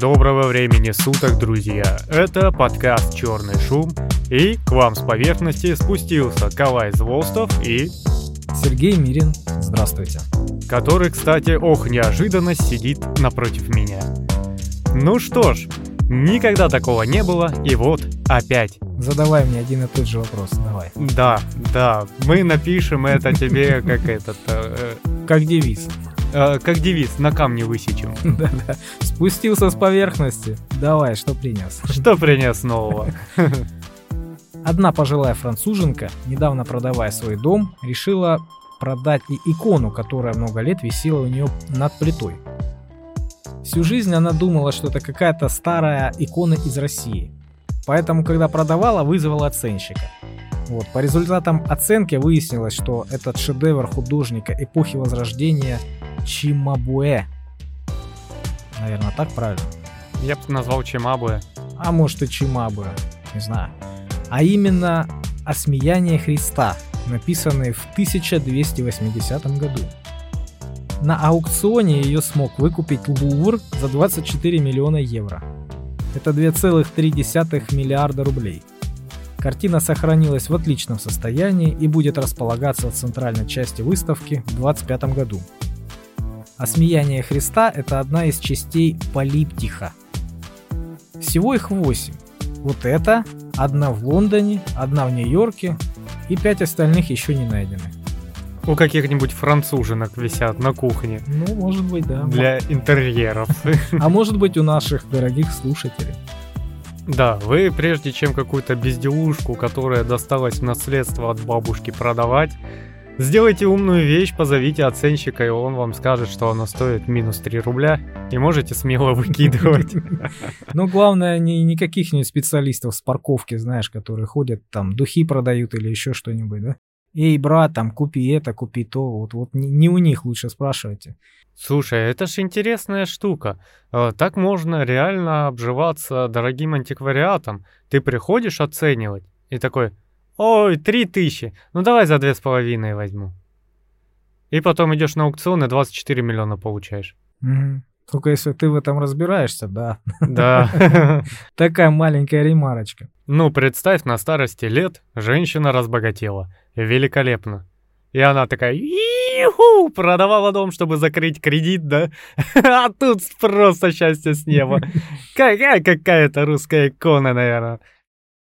доброго времени суток, друзья! Это подкаст «Черный шум» и к вам с поверхности спустился Калай Звостов и... Сергей Мирин, здравствуйте. Который, кстати, ох, неожиданность, сидит напротив меня. Ну что ж, никогда такого не было, и вот опять. Задавай мне один и тот же вопрос, давай. Да, да, мы напишем это тебе как этот... Э, Как девиз. Э, как девиз, на камне высечем. Да-да. Спустился с поверхности. Давай, что принес? Что принес нового? Одна пожилая француженка, недавно продавая свой дом, решила продать и икону, которая много лет висела у нее над плитой. Всю жизнь она думала, что это какая-то старая икона из России. Поэтому, когда продавала, вызвала оценщика. Вот, по результатам оценки выяснилось, что этот шедевр художника эпохи Возрождения Чимабуэ. Наверное, так правильно. Я бы назвал Чимабуэ. а может и Чимабуэ, не знаю. А именно «Осмеяние Христа», написанное в 1280 году. На аукционе ее смог выкупить Лувр за 24 миллиона евро. Это 2,3 миллиарда рублей. Картина сохранилась в отличном состоянии и будет располагаться в центральной части выставки в 2025 году. Осмеяние Христа – это одна из частей полиптиха. Всего их 8. Вот это, одна в Лондоне, одна в Нью-Йорке и пять остальных еще не найдены. У каких-нибудь француженок висят на кухне Ну, может быть, да. для интерьеров. А может быть у наших дорогих слушателей. Да, вы прежде чем какую-то безделушку, которая досталась в наследство от бабушки, продавать, сделайте умную вещь, позовите оценщика, и он вам скажет, что она стоит минус 3 рубля, и можете смело выкидывать. Но главное, не, не каких-нибудь специалистов с парковки, знаешь, которые ходят там, духи продают или еще что-нибудь, да? Эй, брат, там, купи это, купи то. Вот, вот не, не у них лучше спрашивайте. Слушай, это ж интересная штука. Э, Так можно реально обживаться дорогим антиквариатом. Ты приходишь оценивать и такой, ой, три тысячи, ну давай за две с половиной возьму. И потом идешь на аукцион и 24 миллиона получаешь. Мгм. Только если ты в этом разбираешься, да. Да. Такая маленькая ремарочка. Ну, представь, на старости лет женщина разбогатела. Великолепно. И она такая, «Иху!» продавала дом, чтобы закрыть кредит, да? А тут просто счастье с неба. Какая какая-то русская икона, наверное.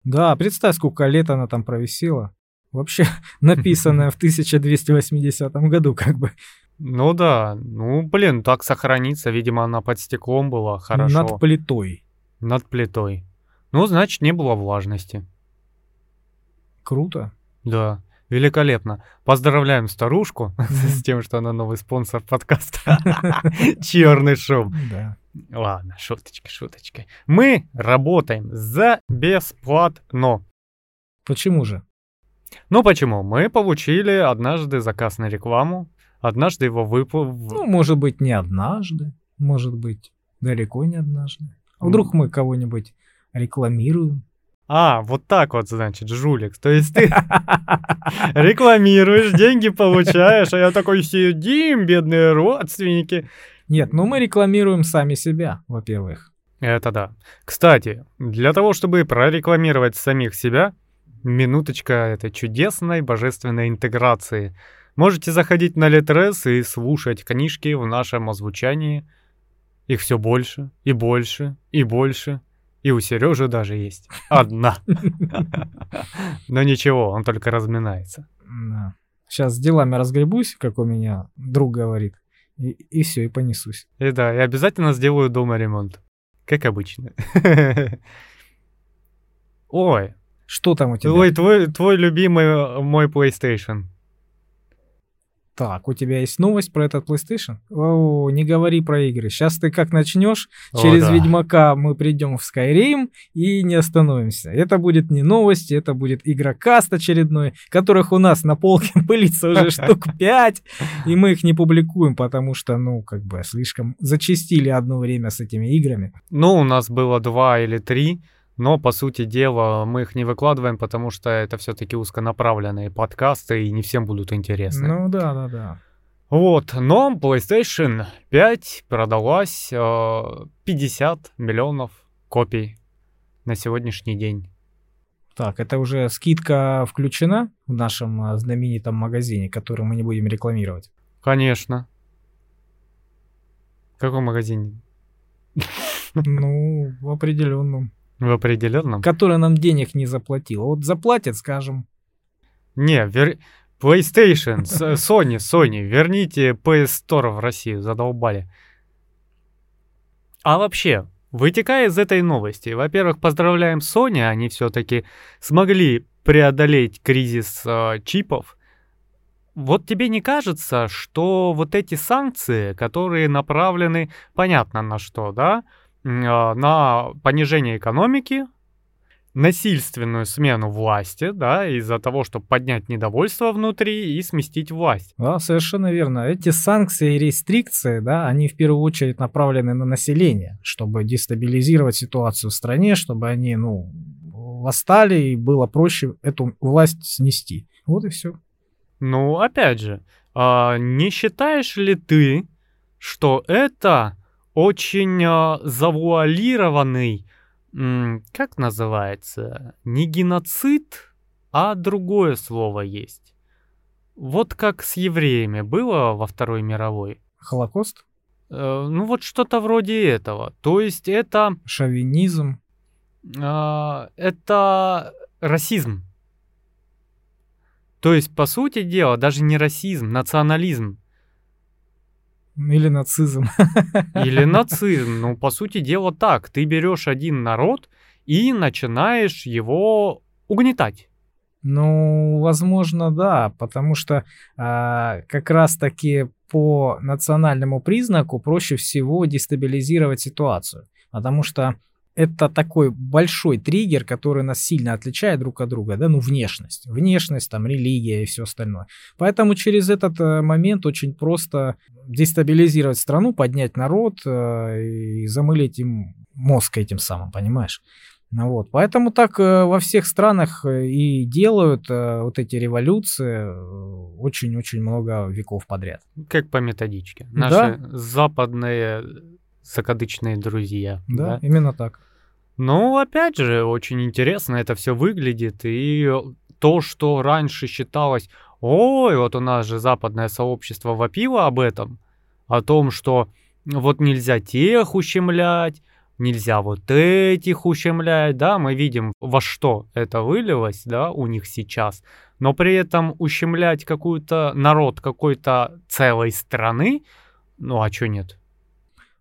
Да, представь, сколько лет она там провисела. Вообще написанная в 1280 году, как бы. Ну да, ну блин, так сохранится. Видимо, она под стеклом была, хорошо. Над плитой. Над плитой. Ну, значит, не было влажности. Круто. Да, великолепно. Поздравляем старушку с тем, что она новый спонсор подкаста. Черный шум. Да. Ладно, шуточка, шуточка. Мы работаем за бесплатно. Почему же? Ну почему? Мы получили однажды заказ на рекламу, однажды его выпал... Ну, может быть, не однажды. Может быть, далеко не однажды. А вдруг мы кого-нибудь рекламируем? А, вот так вот, значит, жулик. То есть ты рекламируешь, деньги получаешь, а я такой сидим, бедные родственники. Нет, ну мы рекламируем сами себя, во-первых. Это да. Кстати, для того, чтобы прорекламировать самих себя, минуточка этой чудесной божественной интеграции. Можете заходить на Литрес и слушать книжки в нашем озвучании. Их все больше, и больше, и больше. И у Сережи даже есть одна. Но ничего, он только разминается. Сейчас с делами разгребусь, как у меня друг говорит. И, и все, и понесусь. И да, и обязательно сделаю дома ремонт. Как обычно. Ой, Что там у тебя? Ой, твой, твой любимый э, мой PlayStation. Так, у тебя есть новость про этот PlayStation? О, не говори про игры. Сейчас ты как начнешь, О, через да. Ведьмака мы придем в Skyrim и не остановимся. Это будет не новости, это будет игрокаст очередной, которых у нас на полке пылится уже штук 5, и мы их не публикуем, потому что, ну, как бы слишком зачастили одно время с этими играми. Ну, у нас было два или три, но, по сути дела, мы их не выкладываем, потому что это все-таки узконаправленные подкасты, и не всем будут интересны. Ну да, да, да. Вот, но PlayStation 5 продалась э, 50 миллионов копий на сегодняшний день. Так, это уже скидка включена в нашем а, знаменитом магазине, который мы не будем рекламировать? Конечно. В каком магазине? Ну, в определенном. В определенном? Который нам денег не заплатил. Вот заплатят, скажем. Не, вер... PlayStation, Sony, Sony, верните PS Store в Россию, задолбали. А вообще, вытекая из этой новости, во-первых, поздравляем Sony, они все-таки смогли преодолеть кризис э, чипов. Вот тебе не кажется, что вот эти санкции, которые направлены, понятно на что, да, э, на понижение экономики, насильственную смену власти, да, из-за того, чтобы поднять недовольство внутри и сместить власть. Да, совершенно верно. Эти санкции и рестрикции, да, они в первую очередь направлены на население, чтобы дестабилизировать ситуацию в стране, чтобы они, ну, восстали и было проще эту власть снести. Вот и все. Ну, опять же, а не считаешь ли ты, что это очень а, завуалированный как называется, не геноцид, а другое слово есть. Вот как с евреями было во Второй мировой. Холокост? Э, ну вот что-то вроде этого. То есть это... Шовинизм? Э, это расизм. То есть, по сути дела, даже не расизм, национализм. Или нацизм. Или нацизм. Ну, по сути дела так. Ты берешь один народ и начинаешь его угнетать. Ну, возможно, да, потому что а, как раз-таки по национальному признаку проще всего дестабилизировать ситуацию. Потому что это такой большой триггер, который нас сильно отличает друг от друга, да, ну, внешность. Внешность, там, религия и все остальное. Поэтому через этот э, момент очень просто дестабилизировать страну, поднять народ э, и замылить им мозг этим самым, понимаешь? Ну вот, поэтому так э, во всех странах и делают вот эти революции очень-очень много веков подряд. Как по методичке. Наши да? западные закадычные друзья. Да, да, именно так. Ну, опять же, очень интересно это все выглядит. И то, что раньше считалось, ой, вот у нас же западное сообщество вопило об этом, о том, что вот нельзя тех ущемлять, нельзя вот этих ущемлять, да, мы видим, во что это вылилось, да, у них сейчас, но при этом ущемлять какую-то народ какой-то целой страны, ну а чё нет?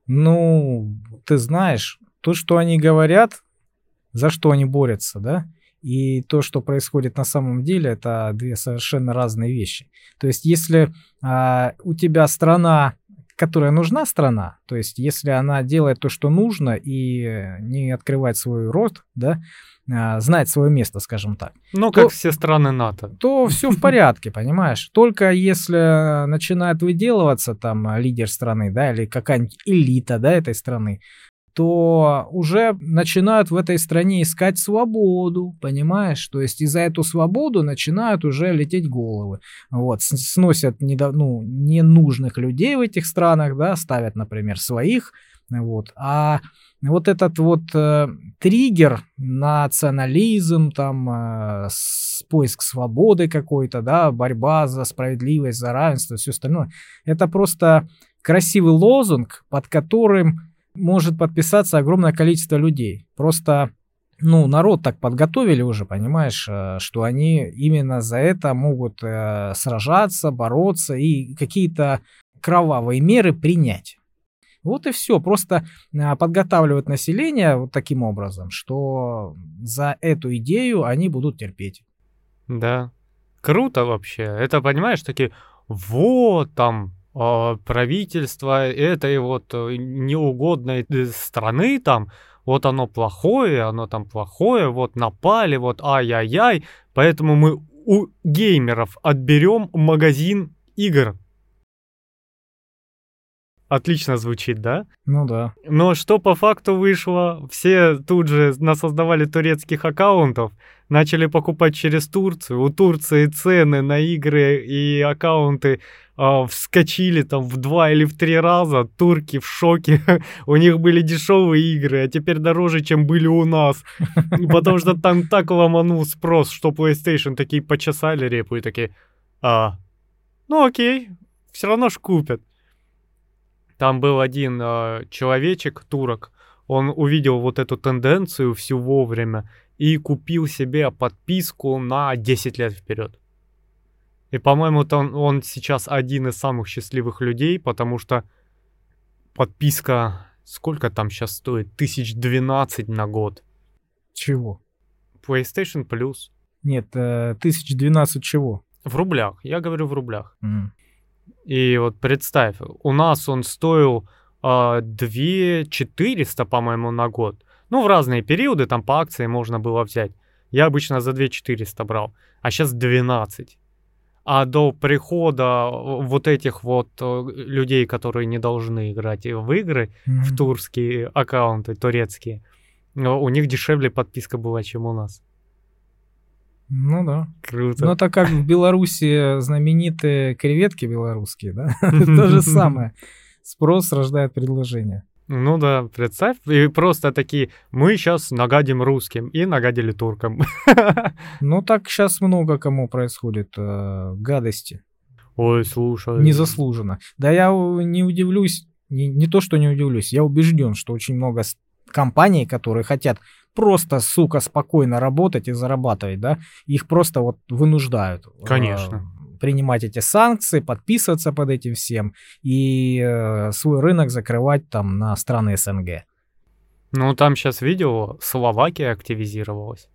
Ну, ты знаешь, то, что они говорят, за что они борются, да, и то, что происходит на самом деле, это две совершенно разные вещи. То есть, если а, у тебя страна, которая нужна страна, то есть, если она делает то, что нужно, и не открывает свой рот, да, а, знать свое место, скажем так. Ну, как все страны НАТО. То все в порядке, понимаешь? Только если начинает выделываться там лидер страны, да, или какая-нибудь элита, да, этой страны, то уже начинают в этой стране искать свободу, понимаешь? То есть и за эту свободу начинают уже лететь головы. Вот, сносят недо, ну, ненужных людей в этих странах, да, ставят, например, своих, вот. А вот этот вот э, триггер, национализм, там, э, с, поиск свободы какой-то, да, борьба за справедливость, за равенство, все остальное, это просто красивый лозунг, под которым может подписаться огромное количество людей. Просто ну, народ так подготовили уже, понимаешь, э, что они именно за это могут э, сражаться, бороться и какие-то кровавые меры принять. Вот и все. Просто а, подготавливают население вот таким образом, что за эту идею они будут терпеть. Да. Круто вообще. Это, понимаешь, такие, вот там э, правительство этой вот э, неугодной э, страны там, вот оно плохое, оно там плохое, вот напали, вот ай-яй-яй, поэтому мы у геймеров отберем магазин игр отлично звучит, да? Ну да. Но что по факту вышло? Все тут же насоздавали турецких аккаунтов, начали покупать через Турцию. У Турции цены на игры и аккаунты э, вскочили там в два или в три раза. Турки в шоке. у них были дешевые игры, а теперь дороже, чем были у нас. Потому что там так ломанул спрос, что PlayStation такие почесали репу и такие, а, ну окей, все равно ж купят. Там был один э, человечек, турок, он увидел вот эту тенденцию всю вовремя и купил себе подписку на 10 лет вперед. И, по-моему, он, он сейчас один из самых счастливых людей, потому что подписка, сколько там сейчас стоит? Тысяч двенадцать на год. Чего? PlayStation Plus. Нет, э, тысяч двенадцать чего? В рублях. Я говорю в рублях. Mm. И вот представь, у нас он стоил э, 2 400, по-моему, на год. Ну, в разные периоды, там по акции можно было взять. Я обычно за 2 400 брал, а сейчас 12. А до прихода вот этих вот э, людей, которые не должны играть в игры, mm-hmm. в турские аккаунты, турецкие, у них дешевле подписка была, чем у нас. Ну да. Круто. Ну это как в Беларуси знаменитые креветки белорусские, да? То же самое. Спрос рождает предложение. Ну да, представь, и просто такие, мы сейчас нагадим русским, и нагадили туркам. Ну так сейчас много кому происходит э, гадости. Ой, слушай. Незаслуженно. Да я не удивлюсь, не, не то что не удивлюсь, я убежден, что очень много компаний, которые хотят просто, сука, спокойно работать и зарабатывать, да, их просто вот вынуждают. Конечно. Принимать эти санкции, подписываться под этим всем и э, свой рынок закрывать там на страны СНГ. Ну, там сейчас видео, Словакия активизировалась.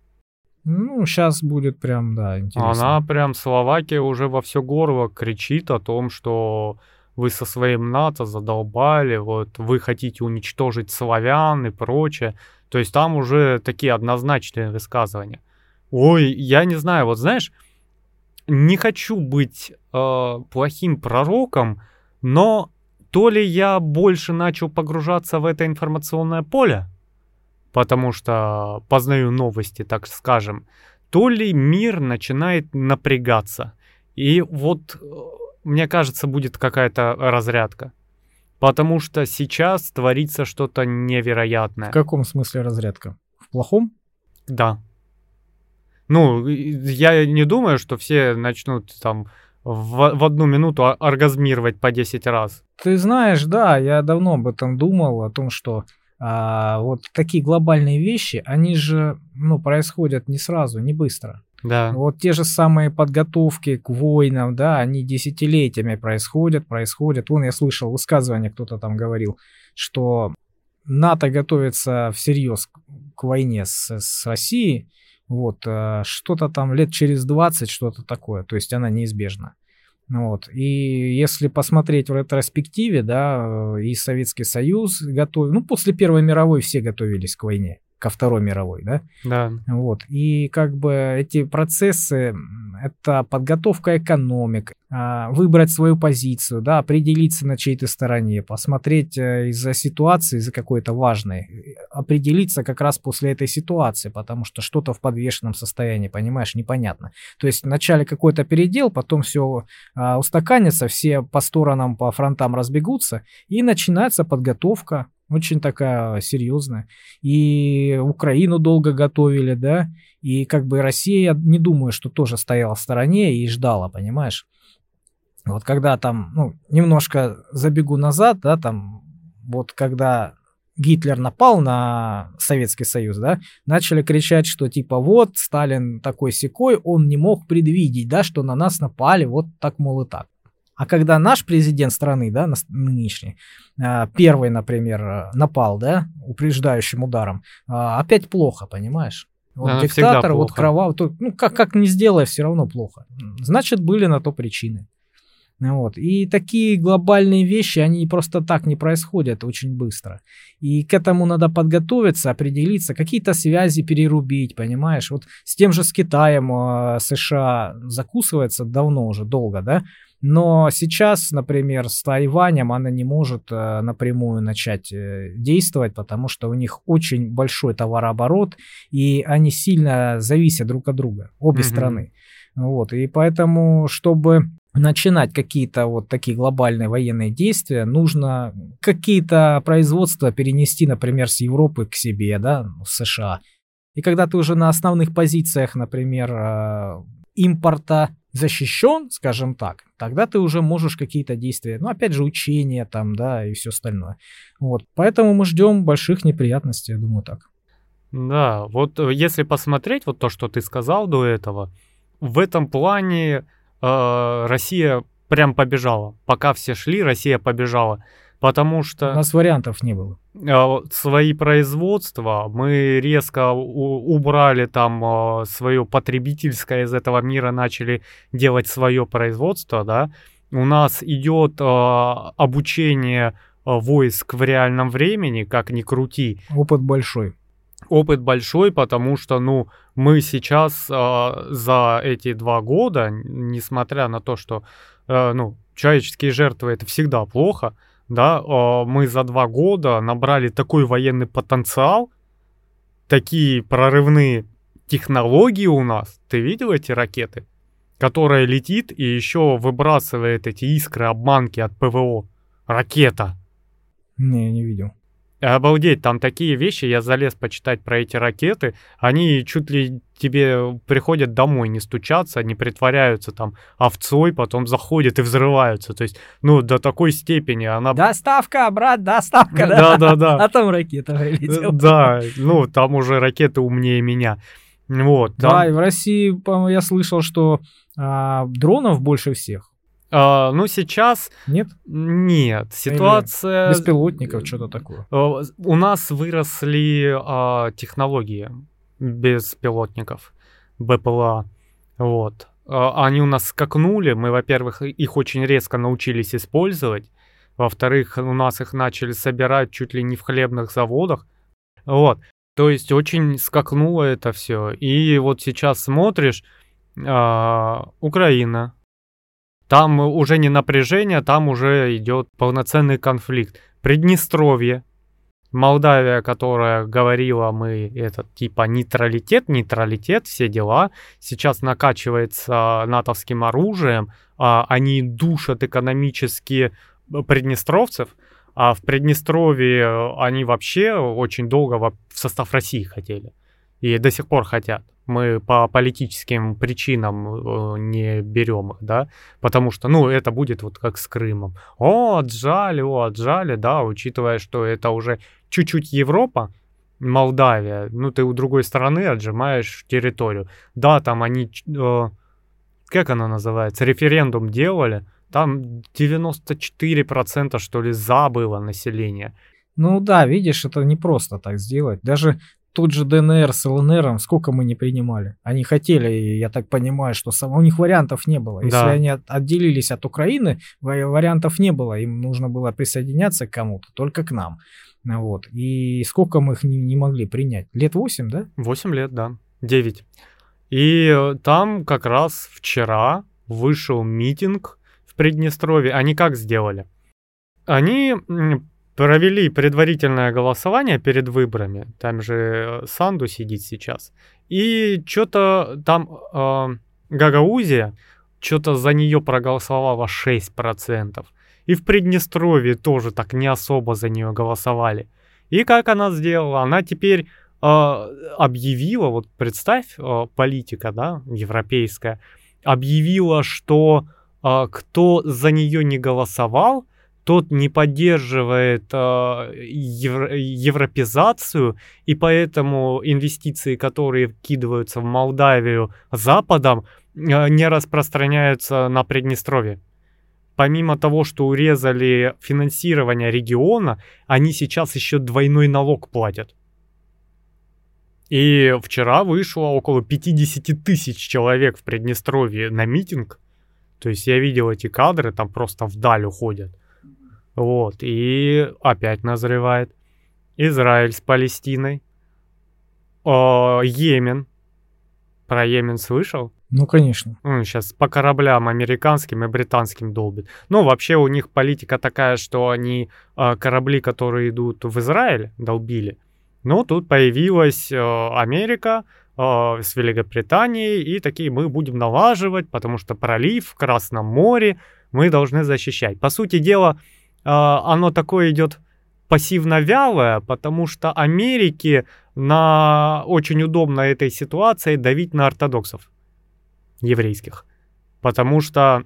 Ну, сейчас будет прям, да, интересно. Она прям, Словакия уже во все горло кричит о том, что вы со своим НАТО задолбали, вот вы хотите уничтожить славян и прочее. То есть там уже такие однозначные высказывания. Ой, я не знаю, вот знаешь, не хочу быть э, плохим пророком, но то ли я больше начал погружаться в это информационное поле, потому что познаю новости, так скажем, то ли мир начинает напрягаться. И вот, э, мне кажется, будет какая-то разрядка. Потому что сейчас творится что-то невероятное. В каком смысле разрядка? В плохом? Да. Ну, я не думаю, что все начнут там в, в одну минуту оргазмировать по 10 раз. Ты знаешь, да, я давно об этом думал, о том, что а, вот такие глобальные вещи, они же ну, происходят не сразу, не быстро. Да. Вот те же самые подготовки к войнам, да, они десятилетиями происходят, происходят. Вон я слышал высказывание, кто-то там говорил, что НАТО готовится всерьез к войне с, с Россией, вот, э, что-то там лет через 20, что-то такое, то есть она неизбежна. Вот. И если посмотреть в ретроспективе, да, э, и Советский Союз готовил, ну, после Первой мировой все готовились к войне ко Второй мировой, да? Да. Вот. И как бы эти процессы, это подготовка экономик, а, выбрать свою позицию, да, определиться на чьей-то стороне, посмотреть э, из-за ситуации, из-за какой-то важной, определиться как раз после этой ситуации, потому что что-то в подвешенном состоянии, понимаешь, непонятно. То есть вначале какой-то передел, потом все а, устаканится, все по сторонам, по фронтам разбегутся, и начинается подготовка очень такая серьезная. И Украину долго готовили, да, и как бы Россия, не думаю, что тоже стояла в стороне и ждала, понимаешь? Вот когда там, ну, немножко забегу назад, да, там, вот когда Гитлер напал на Советский Союз, да, начали кричать, что типа вот Сталин такой секой, он не мог предвидеть, да, что на нас напали вот так, мол, и так. А когда наш президент страны, да, нынешний, а, первый, например, напал, да, упреждающим ударом, а, опять плохо, понимаешь? Вот Она диктатор, вот кровав, то, ну как, как не сделай, все равно плохо. Значит, были на то причины. Вот. И такие глобальные вещи, они просто так не происходят очень быстро. И к этому надо подготовиться, определиться, какие-то связи перерубить, понимаешь? Вот с тем же с Китаем э, США закусывается давно уже, долго, да? Но сейчас, например, с Тайванем она не может э, напрямую начать э, действовать, потому что у них очень большой товарооборот, и они сильно зависят друг от друга, обе mm-hmm. страны. Вот, и поэтому, чтобы начинать какие-то вот такие глобальные военные действия, нужно какие-то производства перенести, например, с Европы к себе, да, в США. И когда ты уже на основных позициях, например, э, импорта защищен, скажем так, тогда ты уже можешь какие-то действия, ну, опять же, учения там, да, и все остальное. Вот, поэтому мы ждем больших неприятностей, я думаю, так. Да, вот э, если посмотреть вот то, что ты сказал до этого, в этом плане э, Россия прям побежала. Пока все шли, Россия побежала. Потому что... У нас вариантов не было. Э, свои производства мы резко убрали там э, свое потребительское из этого мира, начали делать свое производство, да. У нас идет э, обучение войск в реальном времени, как ни крути. Опыт большой опыт большой, потому что, ну, мы сейчас э, за эти два года, несмотря на то, что, э, ну, человеческие жертвы это всегда плохо, да, э, мы за два года набрали такой военный потенциал, такие прорывные технологии у нас. Ты видел эти ракеты? Которая летит и еще выбрасывает эти искры обманки от ПВО. Ракета. Не, не видел. Обалдеть, там такие вещи, я залез почитать про эти ракеты, они чуть ли тебе приходят домой, не стучатся, не притворяются там овцой, потом заходят и взрываются. То есть, ну, до такой степени она... Доставка, брат, доставка, да? Да, да, да. А там ракета прилетела. Да, ну, там уже ракеты умнее меня. Вот. Там... Да, и в России, я слышал, что а, дронов больше всех. А, ну, сейчас... Нет? Нет. Ситуация... Или беспилотников, что-то такое. А, у нас выросли а, технологии беспилотников, БПЛА. Вот. А, они у нас скакнули. Мы, во-первых, их очень резко научились использовать. Во-вторых, у нас их начали собирать чуть ли не в хлебных заводах. Вот. То есть очень скакнуло это все. И вот сейчас смотришь, а, Украина, там уже не напряжение, там уже идет полноценный конфликт. Приднестровье, Молдавия, которая говорила мы этот типа нейтралитет, нейтралитет, все дела, сейчас накачивается натовским оружием, а они душат экономически приднестровцев, а в Приднестровье они вообще очень долго в состав России хотели и до сих пор хотят мы по политическим причинам э, не берем их, да, потому что, ну, это будет вот как с Крымом. О, отжали, о, отжали, да, учитывая, что это уже чуть-чуть Европа, Молдавия, ну, ты у другой стороны отжимаешь территорию. Да, там они, э, как она называется, референдум делали, там 94% что ли за было население. Ну да, видишь, это не просто так сделать. Даже тот же ДНР с ЛНР, сколько мы не принимали. Они хотели, я так понимаю, что сам... у них вариантов не было. Если да. они отделились от Украины, вариантов не было. Им нужно было присоединяться к кому-то, только к нам. Вот. И сколько мы их не, не могли принять? Лет 8, да? 8 лет, да. 9. И э, там как раз вчера вышел митинг в Приднестровье. Они как сделали? Они провели предварительное голосование перед выборами. Там же э, Санду сидит сейчас. И что-то там э, Гагаузия, что-то за нее проголосовало 6%. И в Приднестровье тоже так не особо за нее голосовали. И как она сделала? Она теперь э, объявила, вот представь, э, политика, да, европейская, объявила, что э, кто за нее не голосовал, тот не поддерживает э, евро, европезацию, и поэтому инвестиции, которые вкидываются в Молдавию Западом, э, не распространяются на Приднестровье. Помимо того, что урезали финансирование региона, они сейчас еще двойной налог платят. И вчера вышло около 50 тысяч человек в Приднестровье на митинг. То есть я видел эти кадры, там просто вдаль уходят. Вот, и опять назревает. Израиль с Палестиной. О, Йемен. Про Йемен слышал? Ну, конечно. сейчас по кораблям американским и британским долбит. Ну, вообще у них политика такая, что они э, корабли, которые идут в Израиль, долбили. Но тут появилась э, Америка с Великобританией, и такие мы будем налаживать, потому что пролив в Красном море мы должны защищать. По сути дела, оно такое идет пассивно-вялое, потому что Америке на очень удобно этой ситуации давить на ортодоксов еврейских. Потому что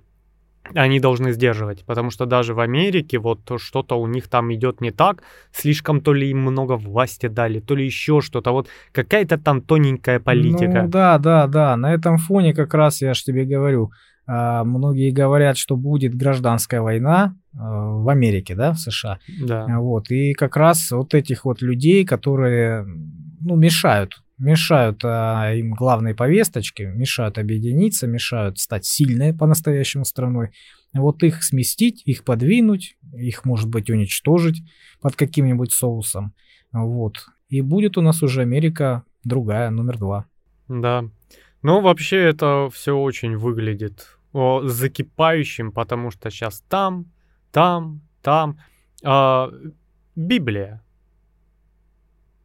они должны сдерживать, потому что даже в Америке вот что-то у них там идет не так, слишком то ли им много власти дали, то ли еще что-то, вот какая-то там тоненькая политика. Ну да, да, да, на этом фоне как раз я же тебе говорю, а, многие говорят, что будет гражданская война в Америке, да, в США. Да. Вот, и как раз вот этих вот людей, которые, ну, мешают мешают а, им главной повесточке, мешают объединиться, мешают стать сильной по-настоящему страной. Вот их сместить, их подвинуть, их, может быть, уничтожить под каким-нибудь соусом. Вот. И будет у нас уже Америка другая, номер два. Да. Ну, вообще это все очень выглядит о, закипающим, потому что сейчас там, там, там. А, Библия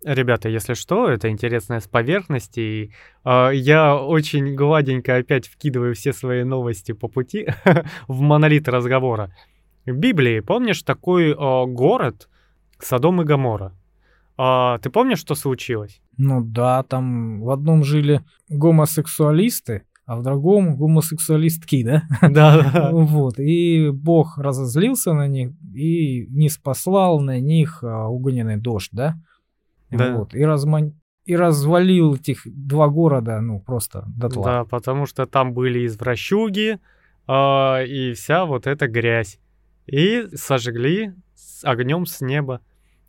Ребята, если что, это интересное с поверхности. И, э, я очень гладенько опять вкидываю все свои новости по пути в монолит разговора. Библии, помнишь, такой э, город Содом и Гамора? А, ты помнишь, что случилось? Ну да, там в одном жили гомосексуалисты, а в другом гомосексуалистки, да? Да. Вот. И Бог разозлился на них и не спаслал на них а, огненный дождь, да? Да. Вот, и, разман... и развалил этих два города, ну, просто дотла. Да, потому что там были извращуги э, и вся вот эта грязь. И сожгли с огнем с неба.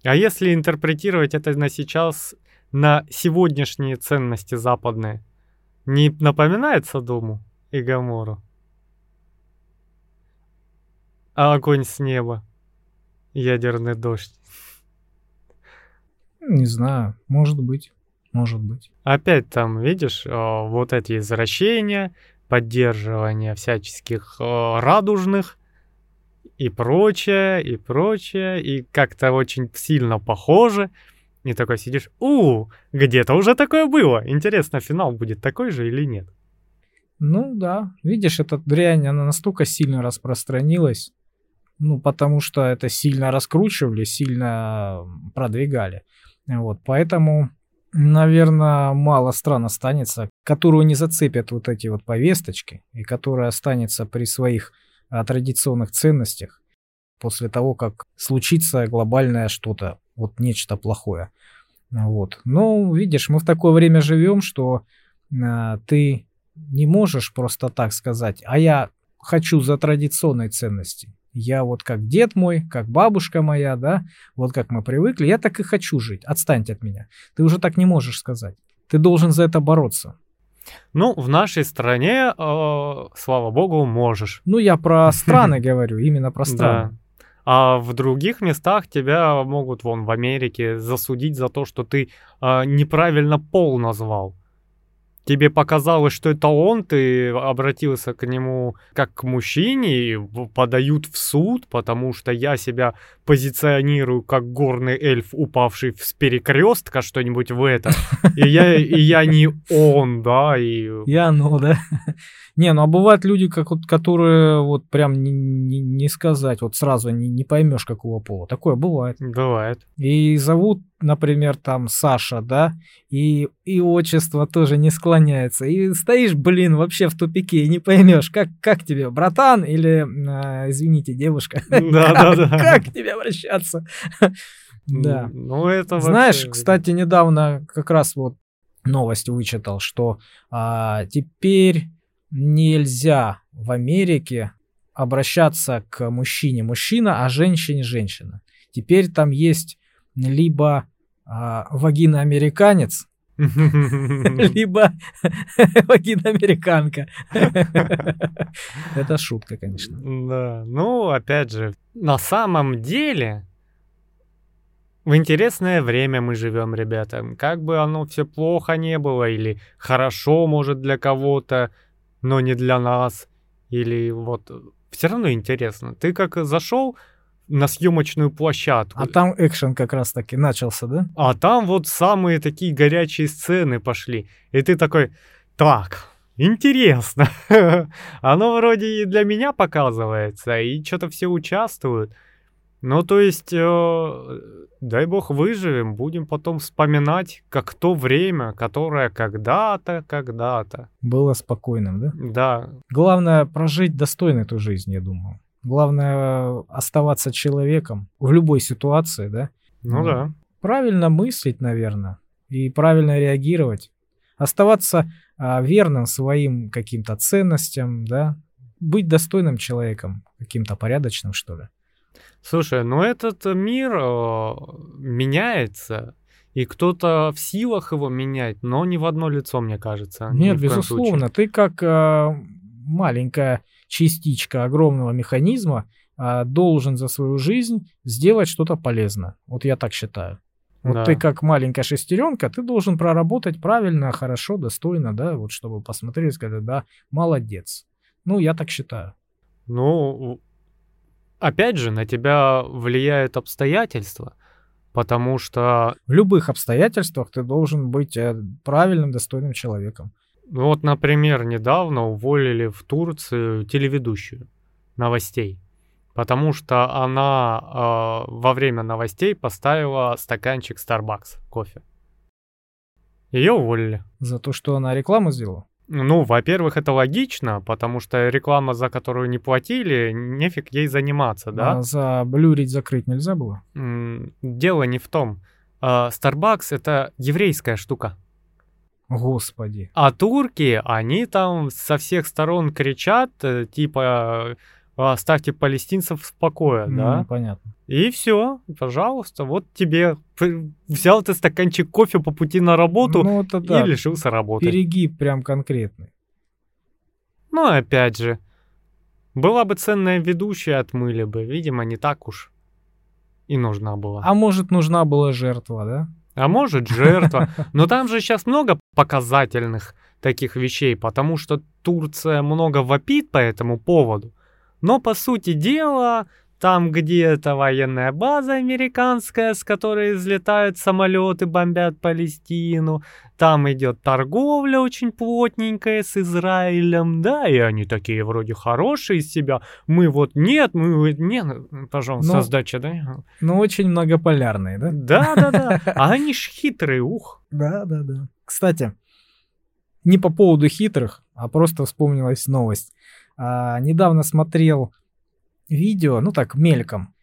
А если интерпретировать это на сейчас, на сегодняшние ценности западные, не напоминает Содому и Гамору? А огонь с неба, ядерный дождь. Не знаю, может быть, может быть. Опять там, видишь, э, вот эти извращения, поддерживание всяческих э, радужных и прочее, и прочее, и как-то очень сильно похоже. И такой сидишь, у, где-то уже такое было. Интересно, финал будет такой же или нет? Ну да, видишь, эта дрянь, она настолько сильно распространилась, ну потому что это сильно раскручивали, сильно продвигали. Вот, поэтому, наверное, мало стран останется, которую не зацепят вот эти вот повесточки, и которая останется при своих а, традиционных ценностях после того, как случится глобальное что-то, вот нечто плохое. Вот. Но, видишь, мы в такое время живем, что а, ты не можешь просто так сказать, а я хочу за традиционной ценности. Я вот как дед мой, как бабушка моя, да, вот как мы привыкли, я так и хочу жить. Отстаньте от меня. Ты уже так не можешь сказать. Ты должен за это бороться. Ну, в нашей стране, э, слава богу, можешь. Ну, я про страны говорю, именно про страны. А в других местах тебя могут, вон, в Америке засудить за то, что ты э, неправильно пол назвал тебе показалось, что это он, ты обратился к нему как к мужчине, подают в суд, потому что я себя позиционирую как горный эльф, упавший с перекрестка, что-нибудь в этом. И я, и я не он, да, и... Я ну, да. Не, ну а бывают люди, как вот, которые вот прям не, не, не сказать, вот сразу не, не поймешь, какого пола. Такое бывает. Бывает. И зовут, например, там Саша, да, и, и отчество тоже не склоняется. И стоишь, блин, вообще в тупике и не поймешь, как, как тебе, братан или, а, извините, девушка. Да, да, да. Как тебе обращаться? Да. Ну, это Знаешь, кстати, недавно как раз вот новость вычитал, что а, теперь нельзя в Америке обращаться к мужчине мужчина, а женщине женщина. Теперь там есть либо а, вагина-американец, либо вагина-американка. Это шутка, конечно. Да, ну, опять же, на самом деле, в интересное время мы живем, ребята. Как бы оно все плохо не было или хорошо, может, для кого-то, но не для нас. Или вот все равно интересно. Ты как зашел на съемочную площадку. А там экшен как раз таки начался, да? А там вот самые такие горячие сцены пошли. И ты такой, так, интересно. Оно вроде и для меня показывается, и что-то все участвуют. Ну, то есть, э, дай бог выживем, будем потом вспоминать, как то время, которое когда-то, когда-то. Было спокойным, да? Да. Главное прожить достойно эту жизнь, я думаю. Главное оставаться человеком в любой ситуации, да? Ну, да. Правильно мыслить, наверное, и правильно реагировать. Оставаться а, верным своим каким-то ценностям, да? Быть достойным человеком, каким-то порядочным, что ли. Слушай, ну этот мир э, меняется, и кто-то в силах его менять, но не в одно лицо, мне кажется. Нет, безусловно. Ты как э, маленькая частичка огромного механизма э, должен за свою жизнь сделать что-то полезное. Вот я так считаю. Вот да. ты как маленькая шестеренка, ты должен проработать правильно, хорошо, достойно, да, вот чтобы посмотрели сказать, да, молодец. Ну, я так считаю. Ну, опять же, на тебя влияют обстоятельства, потому что... В любых обстоятельствах ты должен быть э, правильным, достойным человеком. Ну вот, например, недавно уволили в Турцию телеведущую новостей, потому что она э, во время новостей поставила стаканчик Starbucks кофе. Ее уволили. За то, что она рекламу сделала? Ну, во-первых, это логично, потому что реклама, за которую не платили, нефиг ей заниматься, да? А заблюрить, закрыть нельзя было? Дело не в том. А, Starbucks — это еврейская штука. Господи. А турки, они там со всех сторон кричат, э, типа, оставьте палестинцев в покое, ну, да? Понятно. И все, пожалуйста, вот тебе взял ты стаканчик кофе по пути на работу ну, это да. и лишился работы. Перегиб прям конкретный. Ну, опять же, была бы ценная ведущая, отмыли бы. Видимо, не так уж и нужна была. А может, нужна была жертва, да? А может, жертва. Но там же сейчас много показательных таких вещей, потому что Турция много вопит по этому поводу. Но, по сути дела, там где-то военная база американская, с которой взлетают самолеты, бомбят Палестину. Там идет торговля очень плотненькая с Израилем, да, и они такие вроде хорошие из себя. Мы вот нет, мы нет, пожалуйста, ну, сдача, да? Ну, очень многополярные, да? Да, да, да. А они ж хитрые, ух. Да, да, да. Кстати, не по поводу хитрых, а просто вспомнилась новость. А, недавно смотрел видео, ну так, мельком,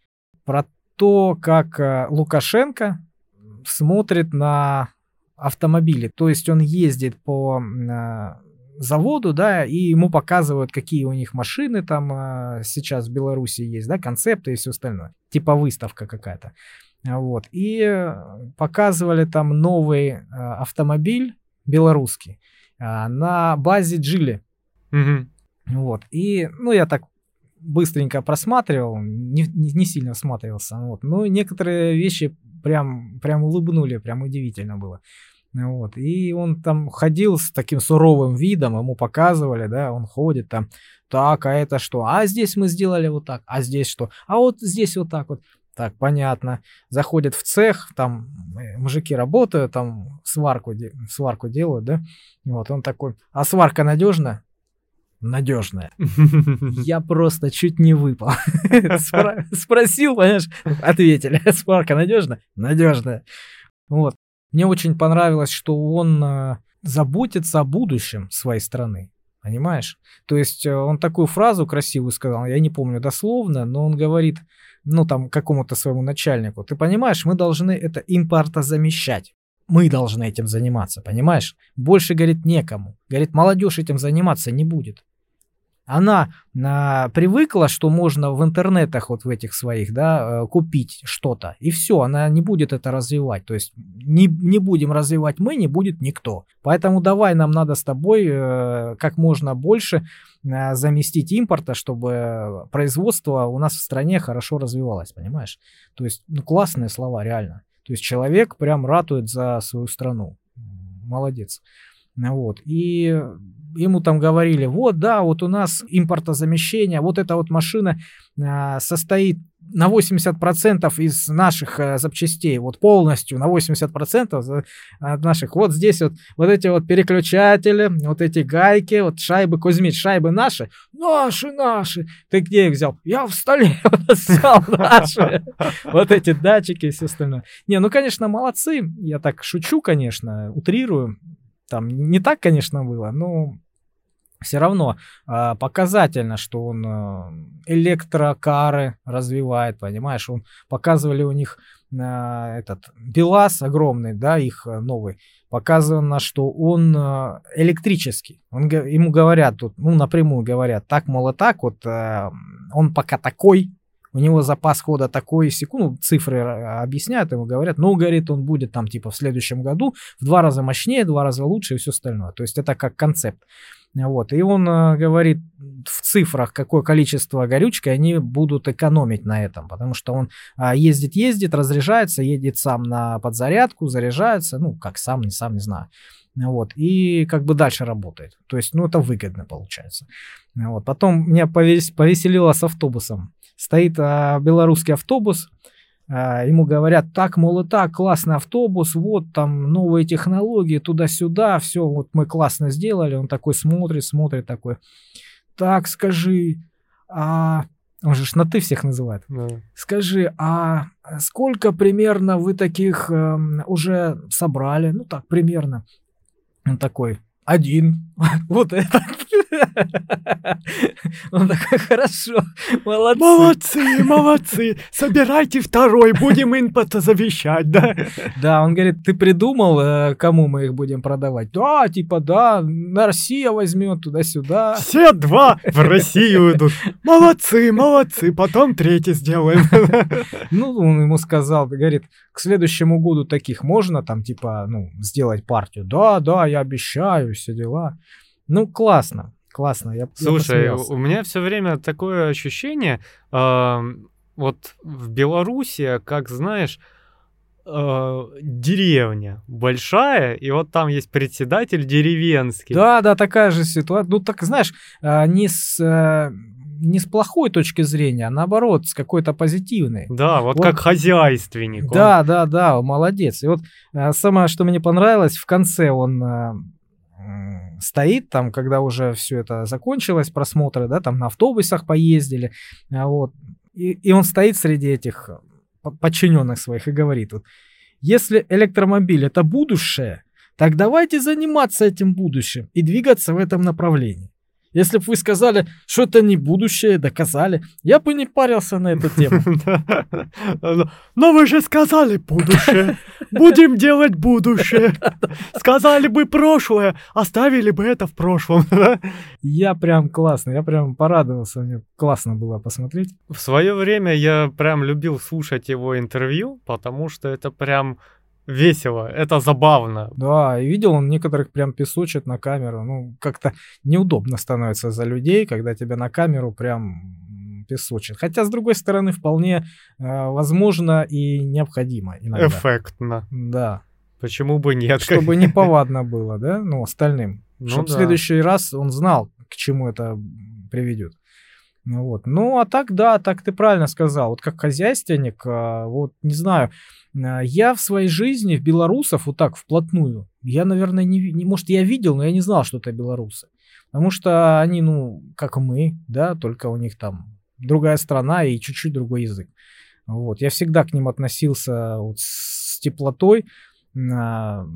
про то, как а, Лукашенко смотрит на автомобили. То есть он ездит по а, заводу, да, и ему показывают, какие у них машины там а, сейчас в Беларуси есть, да, концепты и все остальное. Типа выставка какая-то. Вот. И показывали там новый автомобиль белорусский на базе Джили. Угу. Вот. И, ну, я так быстренько просматривал, не, не, не сильно всматривался. Вот. Но некоторые вещи прям, прям улыбнули, прям удивительно было. Вот. И он там ходил с таким суровым видом, ему показывали, да, он ходит там, так, а это что? А здесь мы сделали вот так, а здесь что? А вот здесь вот так вот. Так, понятно. Заходит в цех, там э, мужики работают, там сварку, сварку делают, да? Вот он такой, а сварка надежна? Надежная. Я просто чуть не выпал. Спросил, понимаешь, ответили. Спарка надежная? Надежная. Вот. Мне очень понравилось, что он э, заботится о будущем своей страны. Понимаешь? То есть э, он такую фразу красивую сказал, я не помню дословно, но он говорит, ну там какому-то своему начальнику, ты понимаешь, мы должны это импортозамещать. Мы должны этим заниматься, понимаешь? Больше, говорит, некому. Говорит, молодежь этим заниматься не будет она а, привыкла, что можно в интернетах вот в этих своих, да, э, купить что-то, и все, она не будет это развивать, то есть не, не будем развивать мы, не будет никто. Поэтому давай нам надо с тобой э, как можно больше э, заместить импорта, чтобы производство у нас в стране хорошо развивалось, понимаешь? То есть, ну, классные слова, реально. То есть человек прям ратует за свою страну. Молодец. Вот. И ему там говорили, вот, да, вот у нас импортозамещение, вот эта вот машина э, состоит на 80% из наших э, запчастей, вот полностью на 80% от наших, вот здесь вот, вот эти вот переключатели, вот эти гайки, вот шайбы, Кузьмич, шайбы наши, наши, наши. Ты где их взял? Я в столе взял наши. Вот эти датчики и все остальное. Не, ну, конечно, молодцы. Я так шучу, конечно, утрирую. Там не так, конечно, было, но все равно э, показательно, что он э, электрокары развивает, понимаешь, он показывали у них э, этот БелАЗ огромный, да, их э, новый, показано, что он э, электрический. Он, ему говорят тут, ну, напрямую говорят, так, мол, так, вот э, он пока такой, у него запас хода такой секунд, ну, цифры объясняют ему, говорят, ну, говорит, он будет там типа в следующем году в два раза мощнее, в два раза лучше и все остальное. То есть это как концепт. Вот. И он э, говорит в цифрах, какое количество горючки они будут экономить на этом, потому что он э, ездит, ездит, разряжается, едет сам на подзарядку, заряжается, ну, как сам, не сам, не знаю. Вот, и как бы дальше работает. То есть, ну, это выгодно получается. Вот. Потом меня повес... повеселило с автобусом. Стоит а, белорусский автобус, а, ему говорят, так, мол, и так, классный автобус, вот там новые технологии, туда-сюда, все, вот мы классно сделали. Он такой смотрит, смотрит такой, так, скажи, а... Он же на ты всех называет. Да. Скажи, а сколько примерно вы таких э, уже собрали? Ну так, примерно. Он такой, один. вот это. Он такой, хорошо, молодцы. Молодцы, молодцы. Собирайте второй, будем инпота завещать, да? Да, он говорит, ты придумал, э, кому мы их будем продавать? Да, типа, да, Россия возьмет туда-сюда. Все два в Россию идут. Молодцы, молодцы, потом третий сделаем. Ну, он ему сказал, говорит, к следующему году таких можно там, типа, ну, сделать партию? Да, да, я обещаю, все дела. Ну, классно, классно. Я, Слушай, я у меня все время такое ощущение, э, вот в Беларуси, как знаешь, э, деревня большая, и вот там есть председатель деревенский. Да, да, такая же ситуация. Ну, так знаешь, э, не с э, не с плохой точки зрения, а наоборот, с какой-то позитивной. Да, вот, вот как хозяйственник. Да, он... да, да, молодец. И вот э, самое, что мне понравилось, в конце он стоит там, когда уже все это закончилось, просмотры, да, там на автобусах поездили, а вот, и, и он стоит среди этих подчиненных своих и говорит, вот, если электромобиль это будущее, так давайте заниматься этим будущим и двигаться в этом направлении. Если бы вы сказали, что это не будущее, доказали, я бы не парился на эту тему. Но вы же сказали будущее. Будем делать будущее. Сказали бы прошлое, оставили бы это в прошлом. Я прям классно, я прям порадовался, мне классно было посмотреть. В свое время я прям любил слушать его интервью, потому что это прям весело, это забавно. Да, и видел он некоторых прям песочит на камеру. Ну, как-то неудобно становится за людей, когда тебя на камеру прям песочит. Хотя, с другой стороны, вполне э, возможно и необходимо иногда. Эффектно. Да. Почему бы нет? Чтобы не повадно было, да, ну, остальным. Ну, Чтобы да. в следующий раз он знал, к чему это приведет. Ну, вот. Ну, а так, да, так ты правильно сказал. Вот как хозяйственник, а, вот, не знаю, а, я в своей жизни в белорусов вот так вплотную, я, наверное, не, не может, я видел, но я не знал, что это белорусы. Потому что они, ну, как мы, да, только у них там другая страна и чуть-чуть другой язык. Вот. Я всегда к ним относился вот с теплотой, а,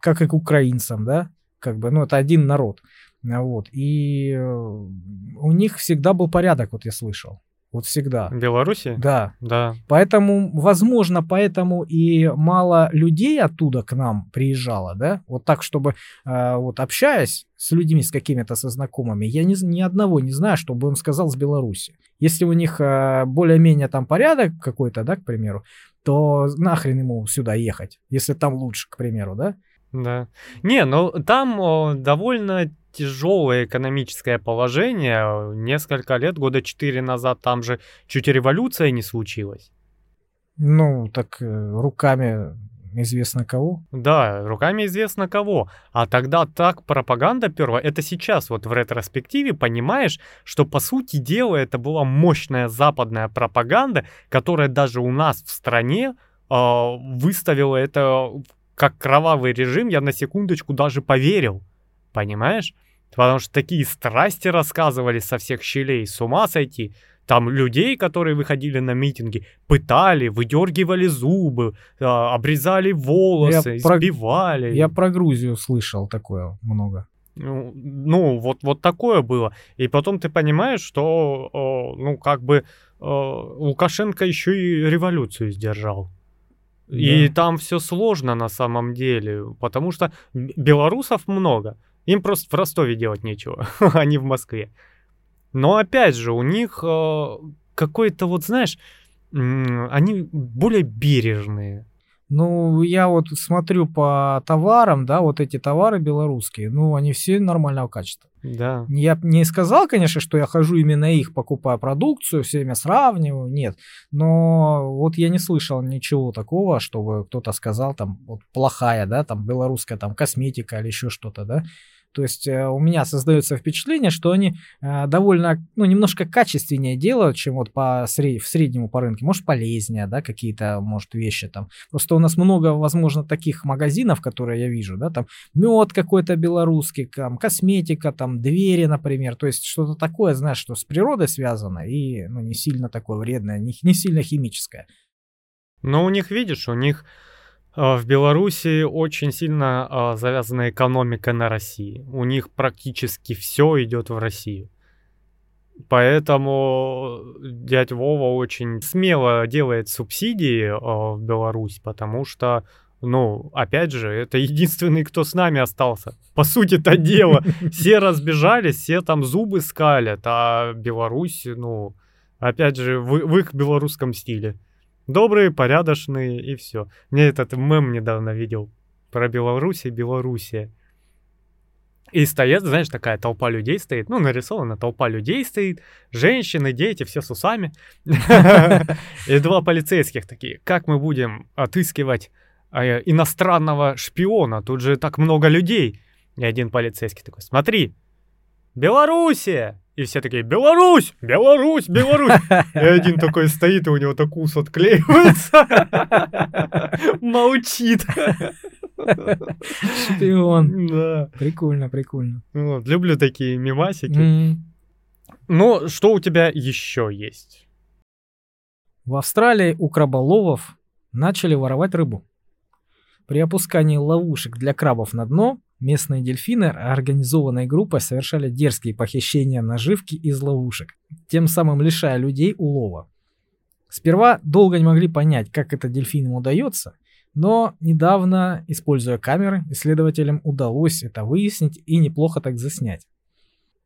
как и к украинцам, да, как бы, ну, это один народ. Вот. И э, у них всегда был порядок, вот я слышал. Вот всегда. В Беларуси? Да. Да. Поэтому, возможно, поэтому и мало людей оттуда к нам приезжало, да? Вот так, чтобы, э, вот общаясь с людьми, с какими-то со знакомыми, я ни, ни одного не знаю, чтобы он сказал с Беларуси. Если у них э, более-менее там порядок какой-то, да, к примеру, то нахрен ему сюда ехать, если там лучше, к примеру, да? Да. Не, ну там о, довольно тяжелое экономическое положение. Несколько лет, года четыре назад, там же чуть революция не случилась. Ну, так э, руками известно кого. Да, руками известно кого. А тогда так пропаганда перла. Это сейчас вот в ретроспективе понимаешь, что по сути дела это была мощная западная пропаганда, которая даже у нас в стране э, выставила это как кровавый режим. Я на секундочку даже поверил. Понимаешь? Потому что такие страсти рассказывали со всех щелей, с ума сойти. Там людей, которые выходили на митинги, пытали, выдергивали зубы, а, обрезали волосы, я избивали. Про... Я про Грузию слышал такое много. Ну, ну, вот, вот такое было. И потом ты понимаешь, что, ну, как бы Лукашенко еще и революцию сдержал. Да. И там все сложно на самом деле, потому что белорусов много. Им просто в Ростове делать нечего, а не в Москве. Но опять же, у них э, какой-то вот, знаешь, э, они более бережные. Ну, я вот смотрю по товарам, да, вот эти товары белорусские, ну, они все нормального качества. Да. Я не сказал, конечно, что я хожу именно их, покупаю продукцию, все время сравниваю, нет. Но вот я не слышал ничего такого, чтобы кто-то сказал, там, вот плохая, да, там, белорусская, там, косметика или еще что-то, да. То есть э, у меня создается впечатление, что они э, довольно, ну, немножко качественнее делают, чем вот по в среднему по рынке. Может, полезнее, да, какие-то, может, вещи там. Просто у нас много, возможно, таких магазинов, которые я вижу, да, там мед какой-то белорусский, там косметика, там двери, например. То есть что-то такое, знаешь, что с природой связано и, ну, не сильно такое вредное, не, не сильно химическое. Но у них, видишь, у них в Беларуси очень сильно а, завязана экономика на России. У них практически все идет в Россию. Поэтому дядь Вова очень смело делает субсидии а, в Беларусь, потому что, ну, опять же, это единственный, кто с нами остался. По сути это дело. Все разбежались, все там зубы скалят, а Беларусь, ну, опять же, в, в их белорусском стиле. Добрые, порядочные и все. Мне этот мем недавно видел про Беларусь и Белоруссия. И стоят, знаешь, такая толпа людей стоит, ну, нарисована толпа людей стоит, женщины, дети, все с усами. И два полицейских такие, как мы будем отыскивать а, иностранного шпиона, тут же так много людей. И один полицейский такой, смотри, Белоруссия! И все такие, Беларусь, Беларусь, Беларусь. И один такой стоит, и у него так ус отклеивается. Молчит. Шпион. Да. Прикольно, прикольно. Вот, люблю такие мимасики. Mm. Ну, что у тебя еще есть? В Австралии у краболовов начали воровать рыбу. При опускании ловушек для крабов на дно Местные дельфины организованной группой совершали дерзкие похищения наживки из ловушек, тем самым лишая людей улова. Сперва долго не могли понять, как это дельфинам удается, но недавно, используя камеры, исследователям удалось это выяснить и неплохо так заснять.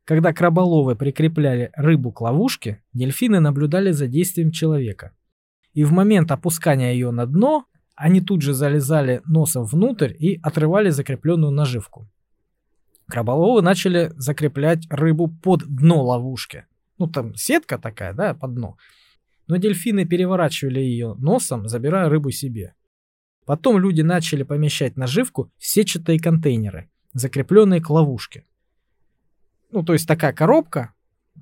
Когда краболовы прикрепляли рыбу к ловушке, дельфины наблюдали за действием человека. И в момент опускания ее на дно они тут же залезали носом внутрь и отрывали закрепленную наживку. Краболовы начали закреплять рыбу под дно ловушки. Ну там сетка такая, да, под дно. Но дельфины переворачивали ее носом, забирая рыбу себе. Потом люди начали помещать наживку в сетчатые контейнеры, закрепленные к ловушке. Ну, то есть такая коробка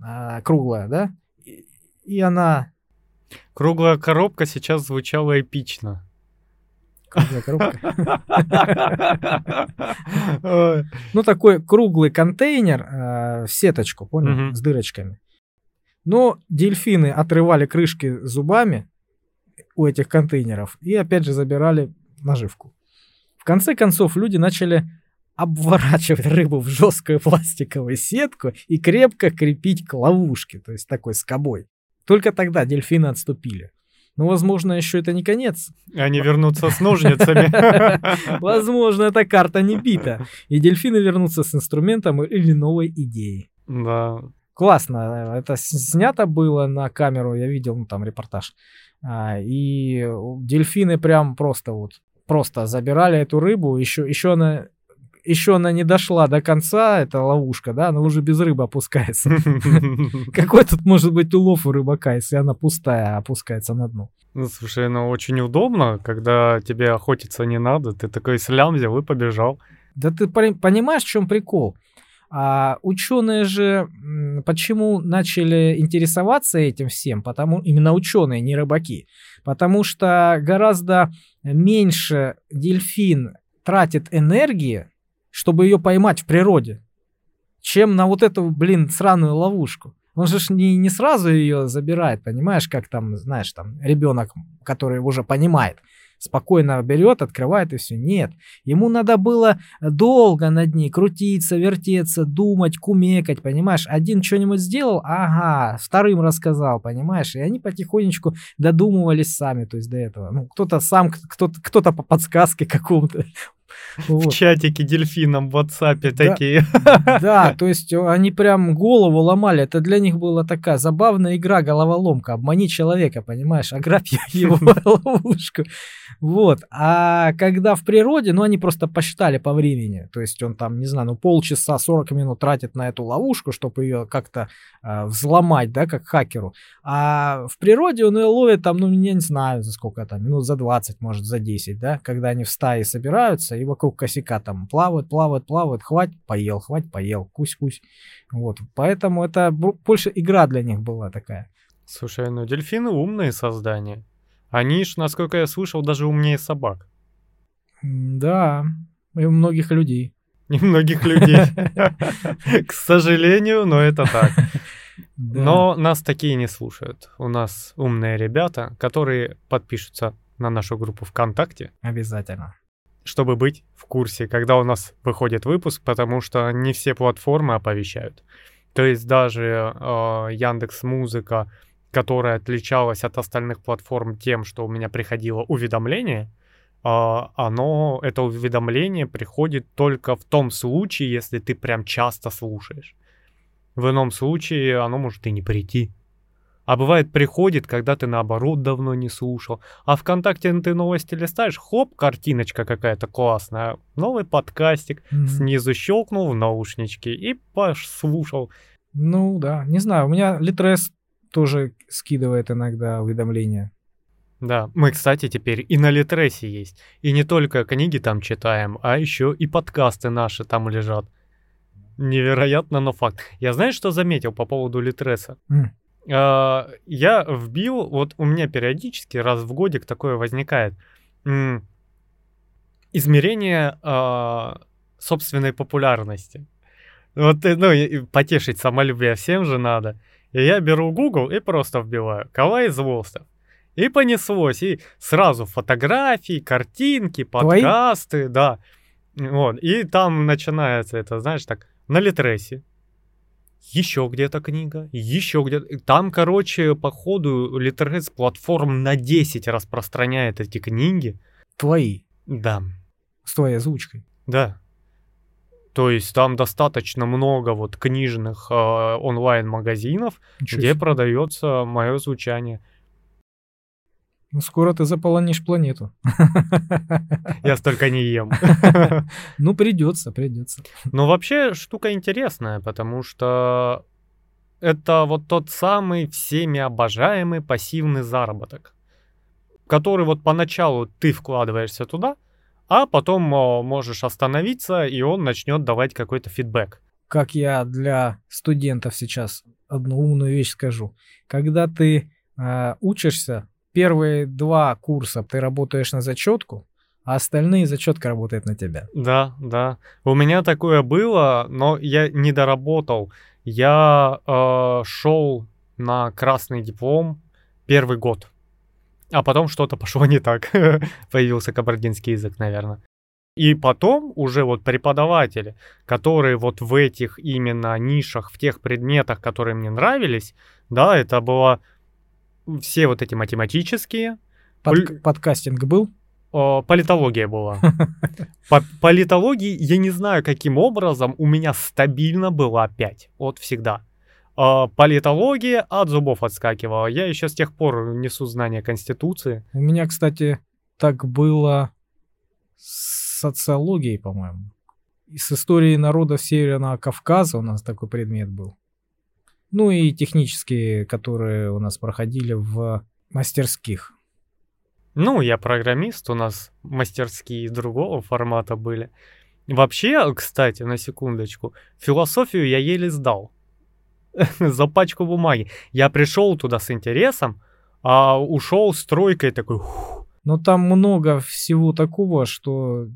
а, круглая, да, и, и она... Круглая коробка сейчас звучала эпично. Круглая коробка. Ну, такой круглый контейнер э, в сеточку, понял, с дырочками. Но дельфины отрывали крышки зубами у этих контейнеров и опять же забирали наживку. В конце концов люди начали обворачивать рыбу в жесткую пластиковую сетку и крепко крепить к ловушке, то есть такой скобой. Только тогда дельфины отступили. Но, ну, возможно, еще это не конец. Они вернутся с ножницами. Возможно, эта карта не бита. И дельфины вернутся с инструментом или новой идеей. Да. Классно. Это снято было на камеру. Я видел ну, там репортаж. А, и дельфины прям просто вот просто забирали эту рыбу. Еще, еще она еще она не дошла до конца, это ловушка, да, она уже без рыбы опускается. Какой тут может быть улов у рыбака, если она пустая, а опускается на дно? Ну, слушай, ну очень удобно, когда тебе охотиться не надо, ты такой слям взял и побежал. Да ты понимаешь, в чем прикол? А ученые же почему начали интересоваться этим всем? Потому именно ученые, не рыбаки. Потому что гораздо меньше дельфин тратит энергии, чтобы ее поймать в природе, чем на вот эту, блин, сраную ловушку. Он же не, не сразу ее забирает, понимаешь, как там, знаешь, там ребенок, который уже понимает спокойно берет, открывает и все. Нет, ему надо было долго над ней крутиться, вертеться, думать, кумекать, понимаешь? Один что-нибудь сделал, ага, вторым рассказал, понимаешь? И они потихонечку додумывались сами, то есть до этого. Ну, кто-то сам, кто-то, кто-то по подсказке какому-то в чатике дельфином в WhatsApp такие. Да, то есть они прям голову ломали. Это для них была такая забавная игра, головоломка. Обмани человека, понимаешь? Ограбь его ловушку. Вот. А когда в природе, ну, они просто посчитали по времени. То есть он там, не знаю, ну, полчаса, 40 минут тратит на эту ловушку, чтобы ее как-то э, взломать, да, как хакеру. А в природе он ее ловит там, ну, я не знаю, за сколько там, минут за 20, может, за 10, да, когда они в стае собираются и вокруг косяка там плавают, плавают, плавают, хвать, поел, хвать, поел, кусь-кусь. Вот. Поэтому это больше игра для них была такая. Слушай, ну дельфины умные создания. Они ж, насколько я слышал, даже умнее собак. Да, и у многих людей. И многих людей. К сожалению, но это так. Но нас такие не слушают. У нас умные ребята, которые подпишутся на нашу группу ВКонтакте. Обязательно чтобы быть в курсе, когда у нас выходит выпуск, потому что не все платформы оповещают. То есть даже э, Яндекс Музыка, которая отличалась от остальных платформ тем, что у меня приходило уведомление, э, оно, это уведомление приходит только в том случае, если ты прям часто слушаешь. В ином случае оно может и не прийти. А бывает приходит, когда ты наоборот давно не слушал. А ВКонтакте ты новости листаешь, хоп, картиночка какая-то классная. Новый подкастик. Mm-hmm. Снизу щелкнул в наушнички и послушал. Ну да, не знаю, у меня Литрес тоже скидывает иногда уведомления. Да, мы, кстати, теперь и на Литресе есть. И не только книги там читаем, а еще и подкасты наши там лежат. Невероятно, но факт. Я знаешь, что заметил по поводу Литреса? Mm. А, я вбил, вот у меня периодически раз в годик такое возникает, измерение а, собственной популярности. Вот, э, ну, потешить самолюбие всем же надо. И я беру Google и просто вбиваю «Кавай Злостов». И понеслось, и сразу фотографии, картинки, подкасты, Твои? да. Вот, и там начинается это, знаешь, так, на Литресе, еще где-то книга, еще где-то. Там, короче, по ходу Литерес платформ на 10 распространяет эти книги. Твои? Да. С твоей озвучкой? Да. То есть там достаточно много вот книжных э, онлайн-магазинов, где продается мое звучание. Ну, скоро ты заполонишь планету. Я столько не ем. Ну, придется, придется. Ну, вообще, штука интересная, потому что это вот тот самый всеми обожаемый пассивный заработок, который вот поначалу ты вкладываешься туда, а потом можешь остановиться, и он начнет давать какой-то фидбэк. Как я для студентов сейчас одну умную вещь скажу. Когда ты э, учишься, первые два курса ты работаешь на зачетку, а остальные зачетка работает на тебя. Да, да. У меня такое было, но я не доработал. Я э, шел на красный диплом первый год. А потом что-то пошло не так. Появился кабардинский язык, наверное. И потом уже вот преподаватели, которые вот в этих именно нишах, в тех предметах, которые мне нравились, да, это было все вот эти математические. Под, пол... Подкастинг был? О, политология была. По политологии я не знаю, каким образом у меня стабильно была 5. Вот всегда. Политология от зубов отскакивала. Я еще с тех пор несу знания Конституции. У меня, кстати, так было с социологией, по-моему. с историей народов Северного Кавказа у нас такой предмет был. Ну и технические, которые у нас проходили в мастерских. Ну, я программист, у нас мастерские другого формата были. Вообще, кстати, на секундочку, философию я еле сдал. За пачку бумаги. Я пришел туда с интересом, а ушел с тройкой такой... Но там много всего такого, что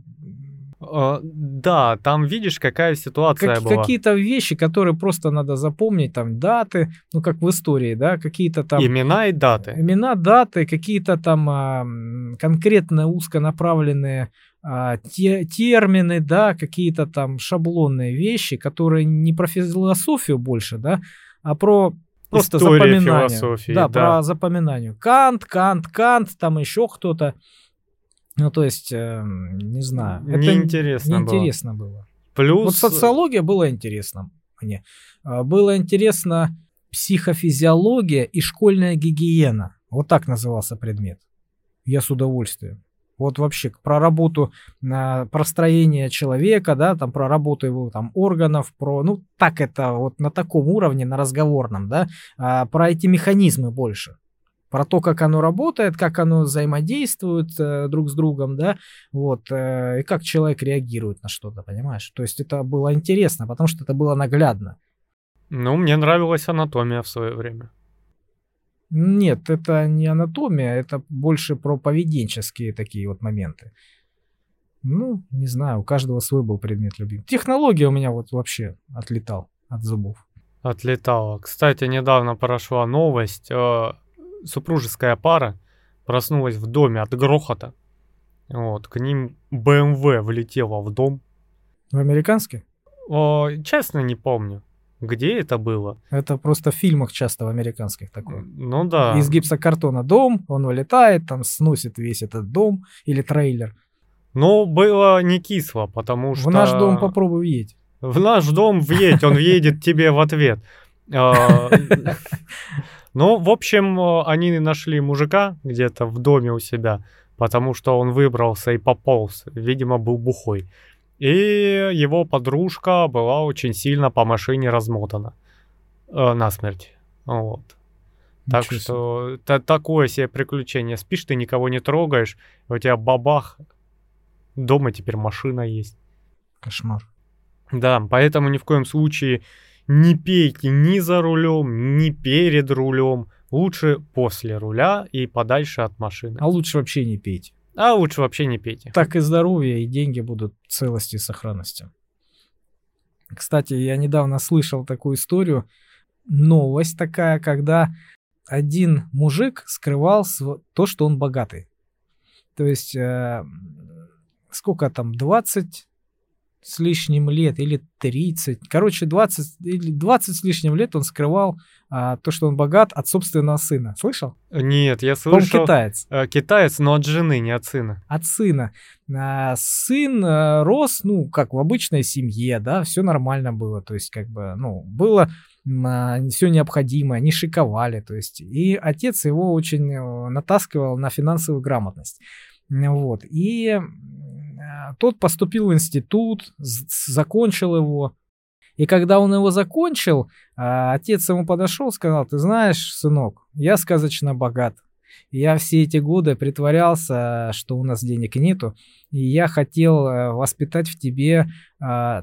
да, там видишь, какая ситуация как, была. Какие-то вещи, которые просто надо запомнить, там даты, ну как в истории, да, какие-то там... Имена и даты. Имена, даты, какие-то там а, конкретно узконаправленные а, те, термины, да, какие-то там шаблонные вещи, которые не про философию больше, да, а про просто История запоминание. Философии, да, да, про запоминание. Кант, Кант, Кант, там еще кто-то. Ну, то есть, э, не знаю. Неинтересно это неинтересно было. было. Плюс... Вот социология была интересна мне. А, было интересно психофизиология и школьная гигиена. Вот так назывался предмет. Я с удовольствием. Вот вообще про работу, про строение человека, да, там про работу его там органов, про, ну так это вот на таком уровне, на разговорном, да, а, про эти механизмы больше про то, как оно работает, как оно взаимодействует э, друг с другом, да, вот, э, и как человек реагирует на что-то, понимаешь? То есть это было интересно, потому что это было наглядно. Ну, мне нравилась анатомия в свое время. Нет, это не анатомия, это больше про поведенческие такие вот моменты. Ну, не знаю, у каждого свой был предмет любимый. Технология у меня вот вообще отлетал от зубов. Отлетала. Кстати, недавно прошла новость. Э, супружеская пара проснулась в доме от грохота. Вот, к ним БМВ влетела в дом. В американский? О, честно, не помню. Где это было? Это просто в фильмах часто в американских такое. Ну да. Из гипсокартона дом, он вылетает, там сносит весь этот дом или трейлер. Но было не кисло, потому что... В наш дом попробуй въедь. В наш дом въедь, он въедет тебе в ответ. Ну, в общем, э, они нашли мужика где-то в доме у себя, потому что он выбрался и пополз, видимо, был бухой. И его подружка была очень сильно по машине размотана э, насмерть. Вот. Так Ничего что та, такое себе приключение. Спишь, ты никого не трогаешь, у тебя бабах, дома теперь машина есть. Кошмар. Да, поэтому ни в коем случае не пейте ни за рулем, ни перед рулем. Лучше после руля и подальше от машины. А лучше вообще не пейте. А лучше вообще не пейте. Так и здоровье, и деньги будут целости и сохранности. Кстати, я недавно слышал такую историю. Новость такая, когда один мужик скрывал то, что он богатый. То есть, э, сколько там, 20 с лишним лет или 30, короче, 20 или 20 с лишним лет он скрывал а, то, что он богат от собственного сына. Слышал? Нет, я слышал. Он китаец. А, китаец, но от жены, не от сына. От сына. А, сын а, рос, ну, как в обычной семье, да, все нормально было, то есть, как бы, ну, было а, все необходимое, не шиковали, то есть, и отец его очень э, натаскивал на финансовую грамотность. Вот. И Э, тот поступил в институт, закончил его. И когда он его закончил, э, отец ему подошел сказал, ты знаешь, сынок, я сказочно богат. Я все эти годы притворялся, что у нас денег нету, и я хотел э, воспитать в тебе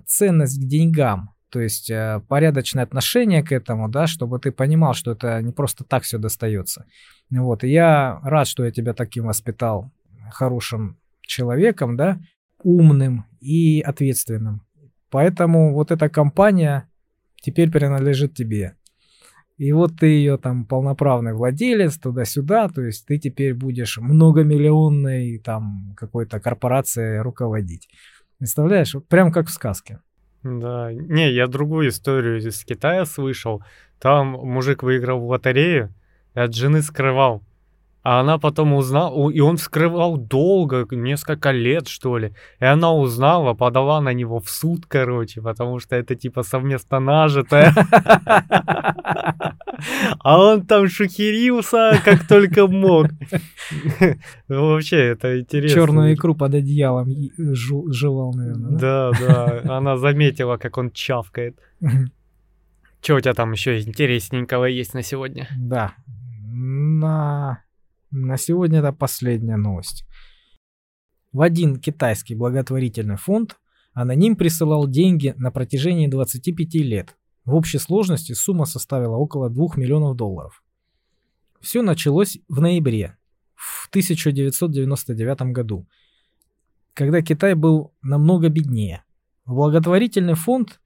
ценность к деньгам, то есть порядочное отношение к этому, да, чтобы ты понимал, что это не просто так все достается. Вот, и я рад, что я тебя таким воспитал, хорошим человеком, да, умным и ответственным. Поэтому вот эта компания теперь принадлежит тебе. И вот ты ее там полноправный владелец туда-сюда, то есть ты теперь будешь многомиллионной там какой-то корпорацией руководить. Представляешь, прям как в сказке. Да, не, я другую историю из Китая слышал. Там мужик выиграл в лотерею и от жены скрывал А она потом узнала, и он скрывал долго, несколько лет, что ли. И она узнала, подала на него в суд, короче, потому что это типа совместно нажитое. А он там шухерился, как только мог. Вообще, это интересно. Черную икру под одеялом жевал, наверное. Да, да. Она заметила, как он чавкает. Что у тебя там еще интересненького есть на сегодня? Да. На на сегодня это последняя новость. В один китайский благотворительный фонд аноним присылал деньги на протяжении 25 лет. В общей сложности сумма составила около 2 миллионов долларов. Все началось в ноябре в 1999 году, когда Китай был намного беднее. Благотворительный фонд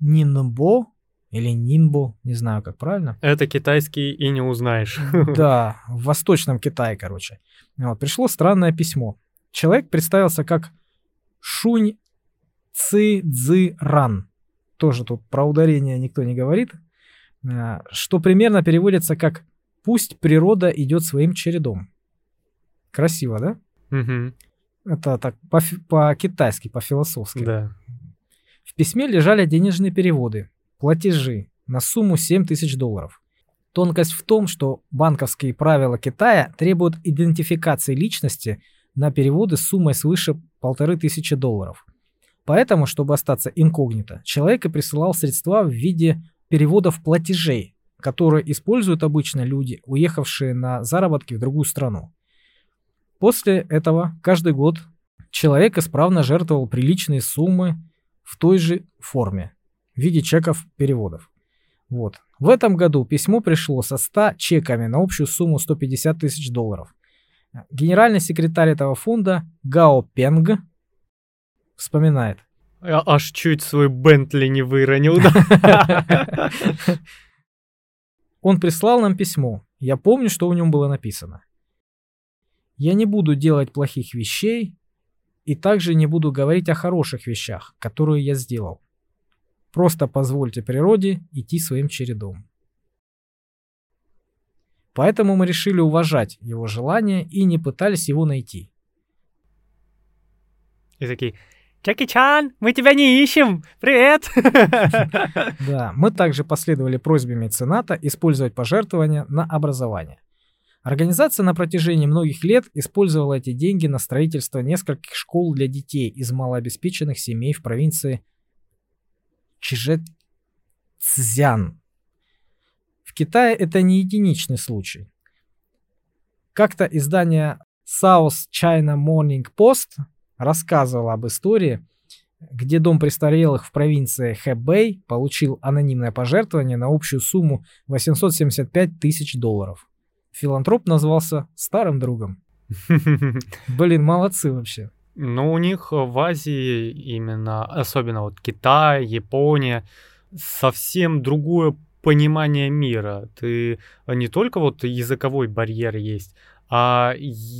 Нинбо или Нинбо, не знаю, как правильно. Это китайский и не узнаешь. Да, в Восточном Китае, короче. Вот, пришло странное письмо. Человек представился как Шунь Ци Цзы Ран. Тоже тут про ударение никто не говорит. Э, что примерно переводится как «пусть природа идет своим чередом». Красиво, да? Угу. Это так по-китайски, по-философски. Да. В письме лежали денежные переводы, платежи на сумму 7 тысяч долларов. Тонкость в том, что банковские правила Китая требуют идентификации личности на переводы с суммой свыше полторы тысячи долларов. Поэтому, чтобы остаться инкогнито, человек и присылал средства в виде переводов платежей, которые используют обычно люди, уехавшие на заработки в другую страну. После этого каждый год человек исправно жертвовал приличные суммы в той же форме в виде чеков переводов. Вот. В этом году письмо пришло со 100 чеками на общую сумму 150 тысяч долларов. Генеральный секретарь этого фонда Гао Пенг вспоминает. Я аж чуть свой Бентли не выронил. Он прислал нам письмо. Я помню, что в нем было написано. Я не буду делать плохих вещей и также не буду говорить о хороших вещах, которые я сделал. Просто позвольте природе идти своим чередом. Поэтому мы решили уважать его желание и не пытались его найти. И такие, Джеки Чан, мы тебя не ищем! Привет! Да, мы также последовали просьбе мецената использовать пожертвования на образование. Организация на протяжении многих лет использовала эти деньги на строительство нескольких школ для детей из малообеспеченных семей в провинции Чжэцзян. В Китае это не единичный случай. Как-то издание South China Morning Post рассказывало об истории, где дом престарелых в провинции Хэбэй получил анонимное пожертвование на общую сумму 875 тысяч долларов. Филантроп назвался старым другом. Блин, молодцы вообще. Ну, у них в Азии именно, особенно вот Китай, Япония, совсем другое понимание мира. Ты не только вот языковой барьер есть, а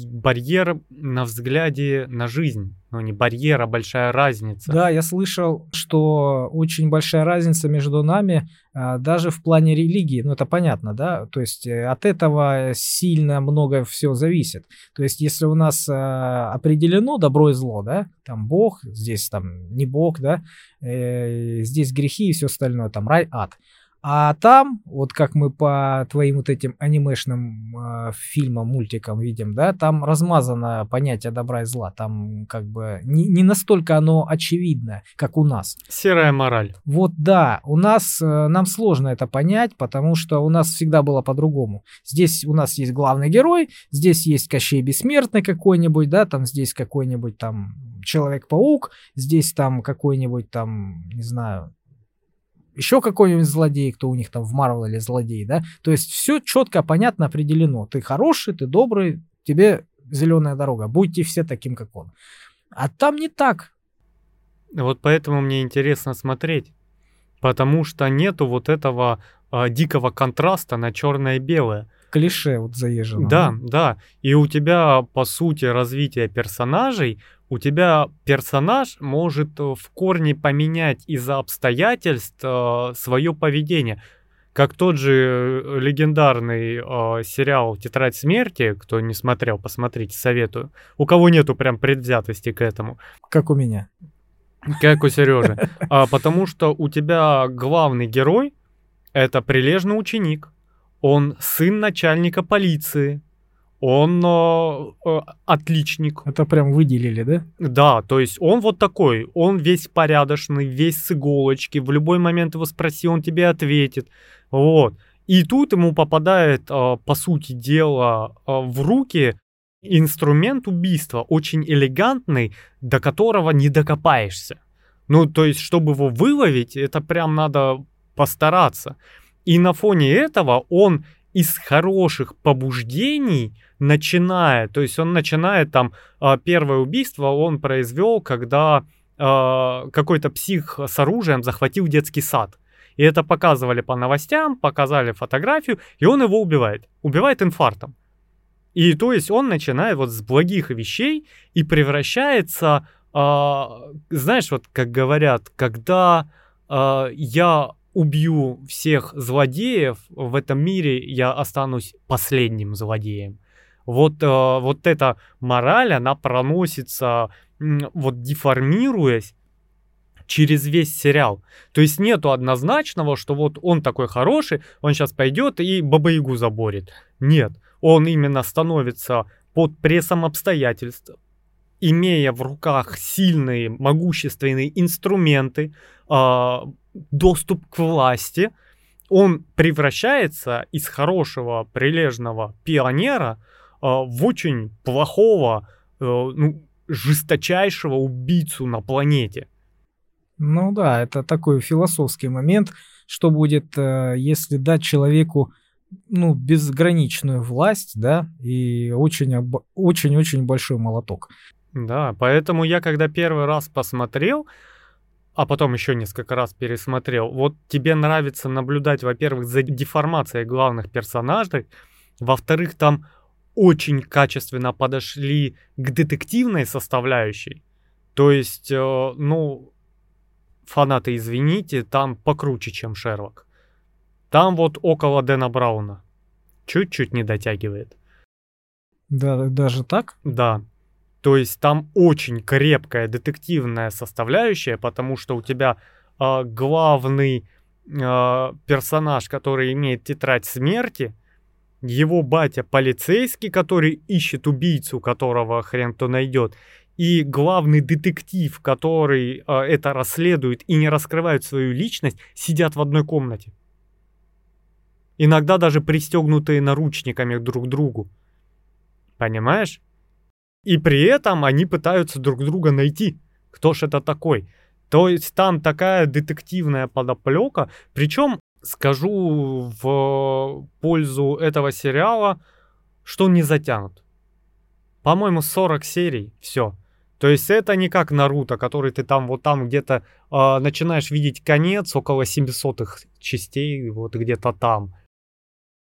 барьер на взгляде на жизнь. Ну, не барьер, а большая разница. Да, я слышал, что очень большая разница между нами а, даже в плане религии. Ну, это понятно, да? То есть э, от этого сильно много все зависит. То есть если у нас а, определено добро и зло, да, там Бог, здесь там не Бог, да, э, здесь грехи и все остальное, там рай, ад – а там, вот как мы по твоим вот этим анимешным э, фильмам, мультикам видим, да, там размазано понятие добра и зла. Там как бы не, не настолько оно очевидно, как у нас. Серая мораль. Вот да, у нас, э, нам сложно это понять, потому что у нас всегда было по-другому. Здесь у нас есть главный герой, здесь есть Кощей Бессмертный какой-нибудь, да, там здесь какой-нибудь там Человек-паук, здесь там какой-нибудь там, не знаю, еще какой-нибудь злодей, кто у них там в Марвел или злодей, да. То есть все четко, понятно, определено. Ты хороший, ты добрый, тебе зеленая дорога. Будьте все таким, как он. А там не так. Вот поэтому мне интересно смотреть. Потому что нету вот этого а, дикого контраста на черное и белое. Клише вот заезжено. Да, да. И у тебя, по сути, развитие персонажей у тебя персонаж может э, в корне поменять из-за обстоятельств э, свое поведение. как тот же э, легендарный э, сериал «Тетрадь смерти», кто не смотрел, посмотрите, советую. У кого нету прям предвзятости к этому. Как у меня. Как у Сережи. А, потому что у тебя главный герой — это прилежный ученик. Он сын начальника полиции. Он э, э, отличник. Это прям выделили, да? Да, то есть он вот такой, он весь порядочный, весь с иголочки, в любой момент его спроси, он тебе ответит. Вот. И тут ему попадает, э, по сути дела, э, в руки инструмент убийства, очень элегантный, до которого не докопаешься. Ну, то есть, чтобы его выловить, это прям надо постараться. И на фоне этого он из хороших побуждений начинает, то есть он начинает там, а, первое убийство он произвел, когда а, какой-то псих с оружием захватил детский сад. И это показывали по новостям, показали фотографию, и он его убивает. Убивает инфарктом. И то есть он начинает вот с благих вещей и превращается, э, знаешь, вот как говорят, когда я убью всех злодеев в этом мире, я останусь последним злодеем. Вот, э, вот эта мораль, она проносится, вот деформируясь через весь сериал. То есть нету однозначного, что вот он такой хороший, он сейчас пойдет и Баба-Ягу заборет. Нет, он именно становится под прессом обстоятельств, имея в руках сильные, могущественные инструменты, э, доступ к власти, он превращается из хорошего, прилежного пионера э, в очень плохого, э, ну, жесточайшего убийцу на планете. Ну да, это такой философский момент, что будет, э, если дать человеку ну, безграничную власть, да, и очень-очень большой молоток. Да, поэтому я, когда первый раз посмотрел, а потом еще несколько раз пересмотрел, вот тебе нравится наблюдать, во-первых, за деформацией главных персонажей, во-вторых, там очень качественно подошли к детективной составляющей. То есть, э, ну, фанаты, извините, там покруче, чем Шерлок. Там вот около Дэна Брауна. Чуть-чуть не дотягивает. Да, даже так? Да. То есть там очень крепкая детективная составляющая, потому что у тебя э, главный э, персонаж, который имеет тетрадь смерти, его батя полицейский, который ищет убийцу, которого хрен кто найдет, и главный детектив, который э, это расследует и не раскрывает свою личность, сидят в одной комнате. Иногда даже пристегнутые наручниками друг к другу. Понимаешь? И при этом они пытаются друг друга найти. Кто ж это такой? То есть там такая детективная подоплека. Причем скажу в пользу этого сериала, что не затянут. По-моему, 40 серий, все. То есть это не как Наруто, который ты там вот там где-то э, начинаешь видеть конец около 700 частей, вот где-то там.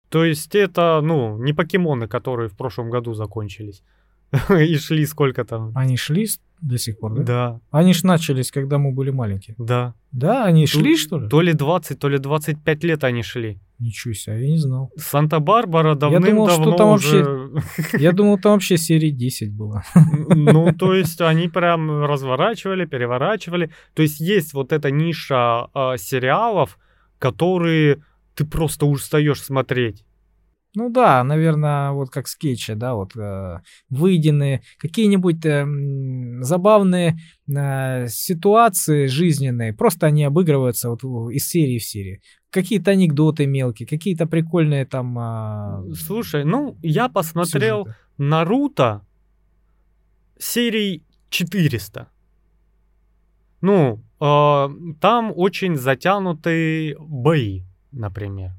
То есть это, ну, не покемоны, которые в прошлом году закончились. И шли сколько там. Они шли до сих пор, да? Да. Они ж начались, когда мы были маленькие. Да. Да, они шли, что ли? То ли 20, то ли 25 лет они шли. Ничего себе, я не знал. Санта-Барбара давным-давно Я думал, что там уже... вообще... Я думал, там вообще серии 10 было. Ну, то есть они прям разворачивали, переворачивали. То есть есть вот эта ниша э, сериалов, которые ты просто устаешь смотреть. Ну да, наверное, вот как скетчи, да, вот э, выеденные, какие-нибудь э, забавные э, ситуации жизненные, просто они обыгрываются вот из серии в серии. Какие-то анекдоты мелкие, какие-то прикольные там... Э, Слушай, ну, я посмотрел сюжеты. Наруто серий 400. Ну, э, там очень затянутые бои, например.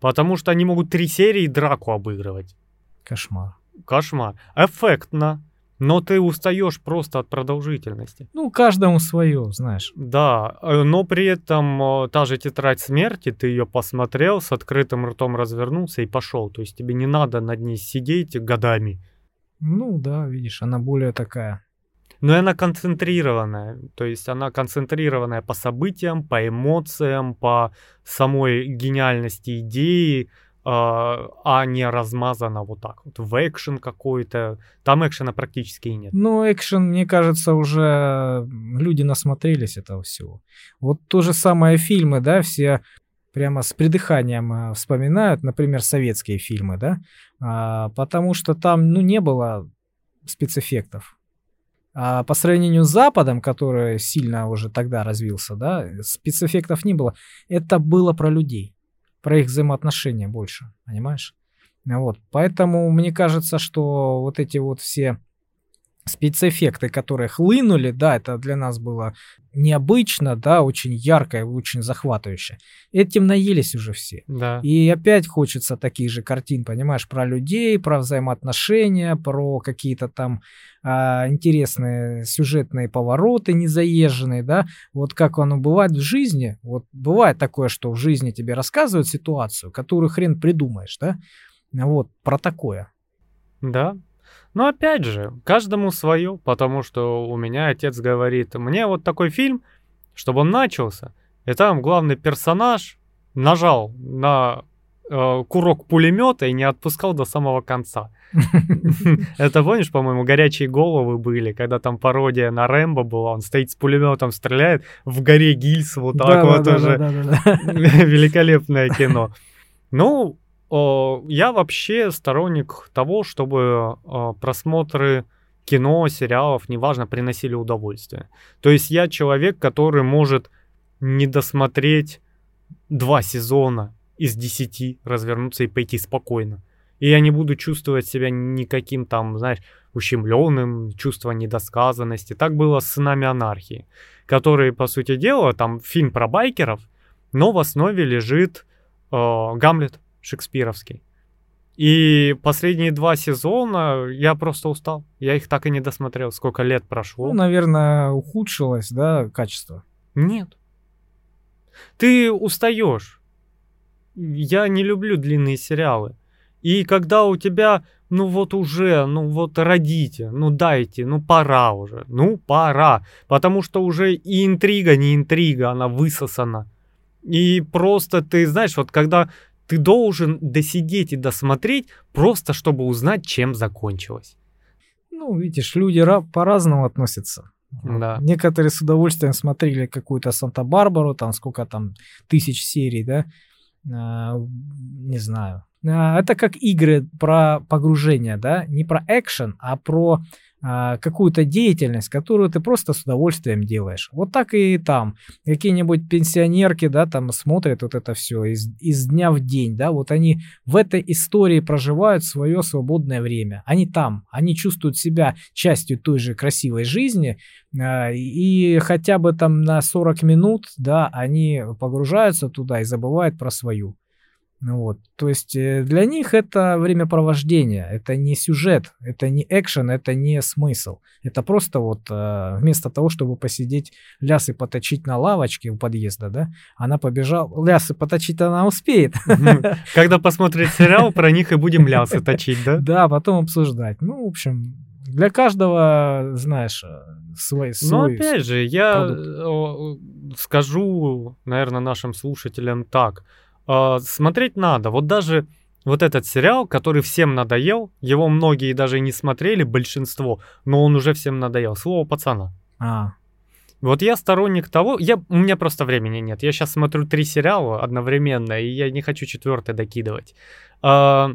Потому что они могут три серии драку обыгрывать. Кошмар. Кошмар. Эффектно. Но ты устаешь просто от продолжительности. Ну, каждому свое, знаешь. Да, э, но при этом э, та же тетрадь смерти, ты ее посмотрел, с открытым ртом развернулся и пошел. То есть тебе не надо над ней сидеть годами. Ну да, видишь, она более такая Но она концентрированная, то есть она концентрированная по событиям, по эмоциям, по самой гениальности идеи, а, а не размазана вот так вот в экшен какой-то. Там экшена практически и нет. Ну, экшен, мне кажется, уже люди насмотрелись этого всего. Вот то же самое фильмы, да, все прямо с придыханием э, вспоминают, например, советские фильмы, да, а, потому что там, ну, не было спецэффектов. А по сравнению с Западом, который сильно уже тогда развился, да, спецэффектов не было. Это было про людей про их взаимоотношения больше, понимаешь? Вот, поэтому мне кажется, что вот эти вот все спецэффекты, которые хлынули, да, это для нас было необычно, да, очень ярко и очень захватывающе. Этим наелись уже все. Да. И опять хочется таких же картин, понимаешь, про людей, про взаимоотношения, про какие-то там а, интересные сюжетные повороты незаезженные, да. Вот как оно бывает в жизни. Вот бывает такое, что в жизни тебе рассказывают ситуацию, которую хрен придумаешь, да. Вот, про такое. Да, но опять же, каждому свое, потому что у меня отец говорит, мне вот такой фильм, чтобы он начался, и там главный персонаж нажал на э, курок пулемета и не отпускал до самого конца. Это помнишь, по-моему, горячие головы были, когда там пародия на Рэмбо была, он стоит с пулеметом, стреляет в горе Гильз, вот так вот уже. Великолепное кино. Ну, я вообще сторонник того, чтобы просмотры кино, сериалов, неважно, приносили удовольствие. То есть я человек, который может не досмотреть два сезона из десяти, развернуться и пойти спокойно. И я не буду чувствовать себя никаким там, знаешь, ущемленным, чувство недосказанности. Так было с «Сынами анархии», который, по сути дела, там фильм про байкеров, но в основе лежит э, Гамлет шекспировский. И последние два сезона я просто устал. Я их так и не досмотрел. Сколько лет прошло. Ну, наверное, ухудшилось, да, качество? Нет. Ты устаешь. Я не люблю длинные сериалы. И когда у тебя, ну вот уже, ну вот родите, ну дайте, ну пора уже, ну пора. Потому что уже и интрига, не интрига, она высосана. И просто ты, знаешь, вот когда ты должен досидеть и досмотреть, просто чтобы узнать, чем закончилось. Ну, видишь, люди по-разному относятся. Да. Некоторые с удовольствием смотрели какую-то Санта-Барбару, там сколько там тысяч серий, да, а, не знаю. А, это как игры про погружение, да, не про экшен, а про какую-то деятельность, которую ты просто с удовольствием делаешь. Вот так и там. Какие-нибудь пенсионерки, да, там смотрят вот это все из, из дня в день, да, вот они в этой истории проживают свое свободное время. Они там, они чувствуют себя частью той же красивой жизни, а, и хотя бы там на 40 минут, да, они погружаются туда и забывают про свою. Ну вот, то есть э, для них это времяпровождение, это не сюжет, это не экшен, это не смысл. Это просто вот э, вместо того, чтобы посидеть лясы поточить на лавочке у подъезда, да, она побежала, лясы поточить она успеет. Когда посмотрит сериал, про них и будем лясы точить, да? Да, потом обсуждать. Ну, в общем, для каждого, знаешь, э, свой, свой Но опять же, я скажу, наверное, нашим слушателям так – э, смотреть надо. Вот даже вот этот сериал, который всем надоел, его многие даже не смотрели, большинство, но он уже всем надоел. Слово пацана. А. Вот я сторонник того, я, у меня просто времени нет. Я сейчас смотрю три сериала одновременно, и я не хочу четвертый докидывать. А,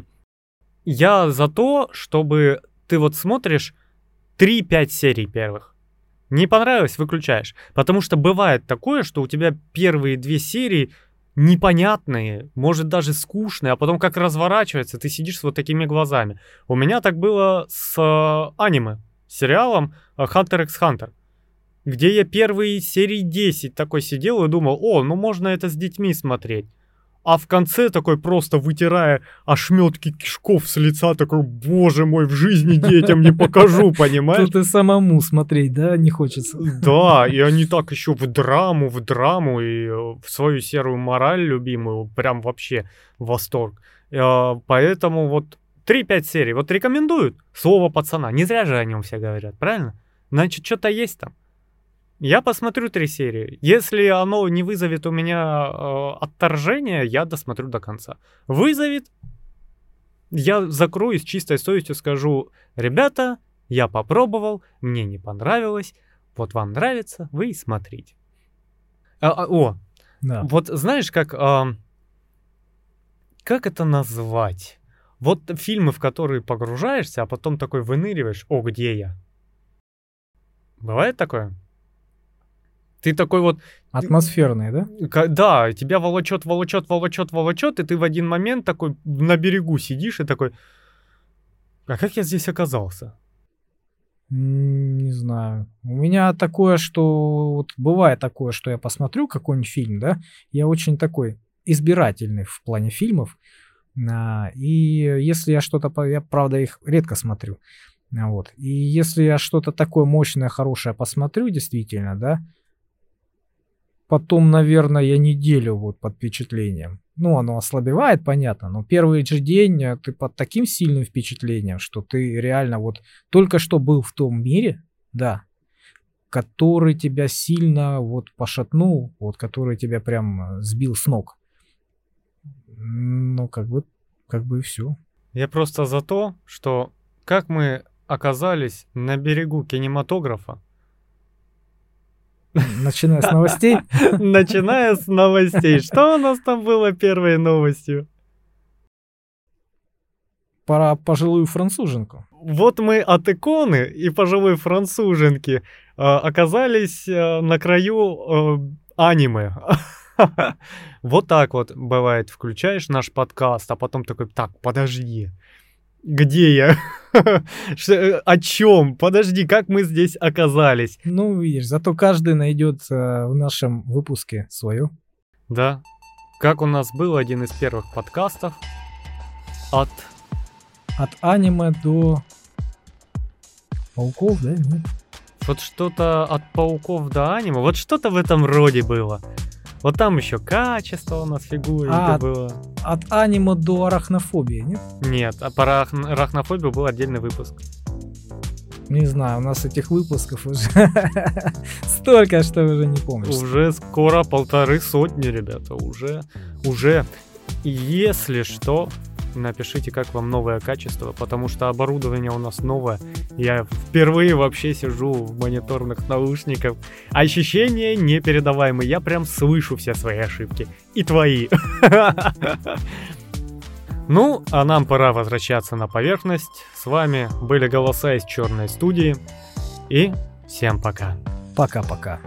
я за то, чтобы ты вот смотришь 3-5 серий первых. Не понравилось, выключаешь. Потому что бывает такое, что у тебя первые две серии непонятные, может даже скучные, а потом как разворачивается, ты сидишь с вот такими глазами. У меня так было с э, аниме, сериалом Hunter x Hunter, где я первые серии 10 такой сидел и думал, о, ну можно это с детьми смотреть а в конце такой просто вытирая ошметки кишков с лица, такой, боже мой, в жизни детям не покажу, понимаешь? Тут и самому смотреть, да, не хочется. Да, и они так еще в драму, в драму и э, в свою серую мораль любимую, прям вообще восторг. Э, поэтому вот 3-5 серий, вот рекомендуют слово пацана, не зря же о нем все говорят, правильно? значит, что-то есть там. Я посмотрю три серии. Если оно не вызовет у меня э, отторжения, я досмотрю до конца. Вызовет, я закрою с чистой совестью, скажу, ребята, я попробовал, мне не понравилось, вот вам нравится, вы и смотрите. А, а, о, Да. вот знаешь, как... а, как это назвать? Вот фильмы, в которые погружаешься, а потом такой выныриваешь, о, где я? Бывает такое? Ты такой вот, Атмосферные, да? да, тебя волочет, волочет, волочет, волочет, и ты в один момент такой на берегу сидишь и такой, а как я здесь оказался? Не знаю. У меня такое, что вот бывает такое, что я посмотрю какой-нибудь фильм, да, я очень такой избирательный в плане фильмов. А, И если я что-то, я правда их редко смотрю, вот. И если я что-то такое мощное, хорошее посмотрю, действительно, да, потом, наверное, я неделю вот под впечатлением. Ну, оно ослабевает, понятно, но первый же день э, ты под таким сильным впечатлением, что ты реально вот только что был в том мире, да, который тебя сильно вот пошатнул, вот который тебя прям э, сбил с ног. Ну, как бы, как бы и все. Я просто за то, что как мы оказались на берегу кинематографа, Начиная с новостей. начиная с новостей. Что у нас там было первой новостью? Про пожилую француженку. Вот мы от иконы и пожилой француженки э, оказались э, на краю э, аниме. Вот так вот бывает. Включаешь наш подкаст, а потом такой, так, подожди, где я? Э, О чем? Подожди, как мы здесь оказались? Ну, видишь, зато каждый найдет э, в нашем выпуске свое. Да, как у нас был один из первых подкастов от... От аниме до пауков, да? Нет? Вот что-то от пауков до аниме, вот что-то в этом роде было. Вот там еще качество у нас фигуринка А, было. От аниме до арахнофобии, нет? Нет, а про арахн- арахнофобию был отдельный выпуск. Не знаю, у нас этих выпусков уже столько, что уже не помнишь. Уже скоро полторы сотни, ребята, уже, уже. Если что, напишите, как вам новое качество, потому что оборудование у нас новое. Я впервые вообще сижу в мониторных наушниках. Ощущения непередаваемые. Я прям слышу все свои ошибки. И твои. Ну, а нам пора возвращаться на поверхность. С вами были голоса из черной студии. И всем пока. Пока-пока.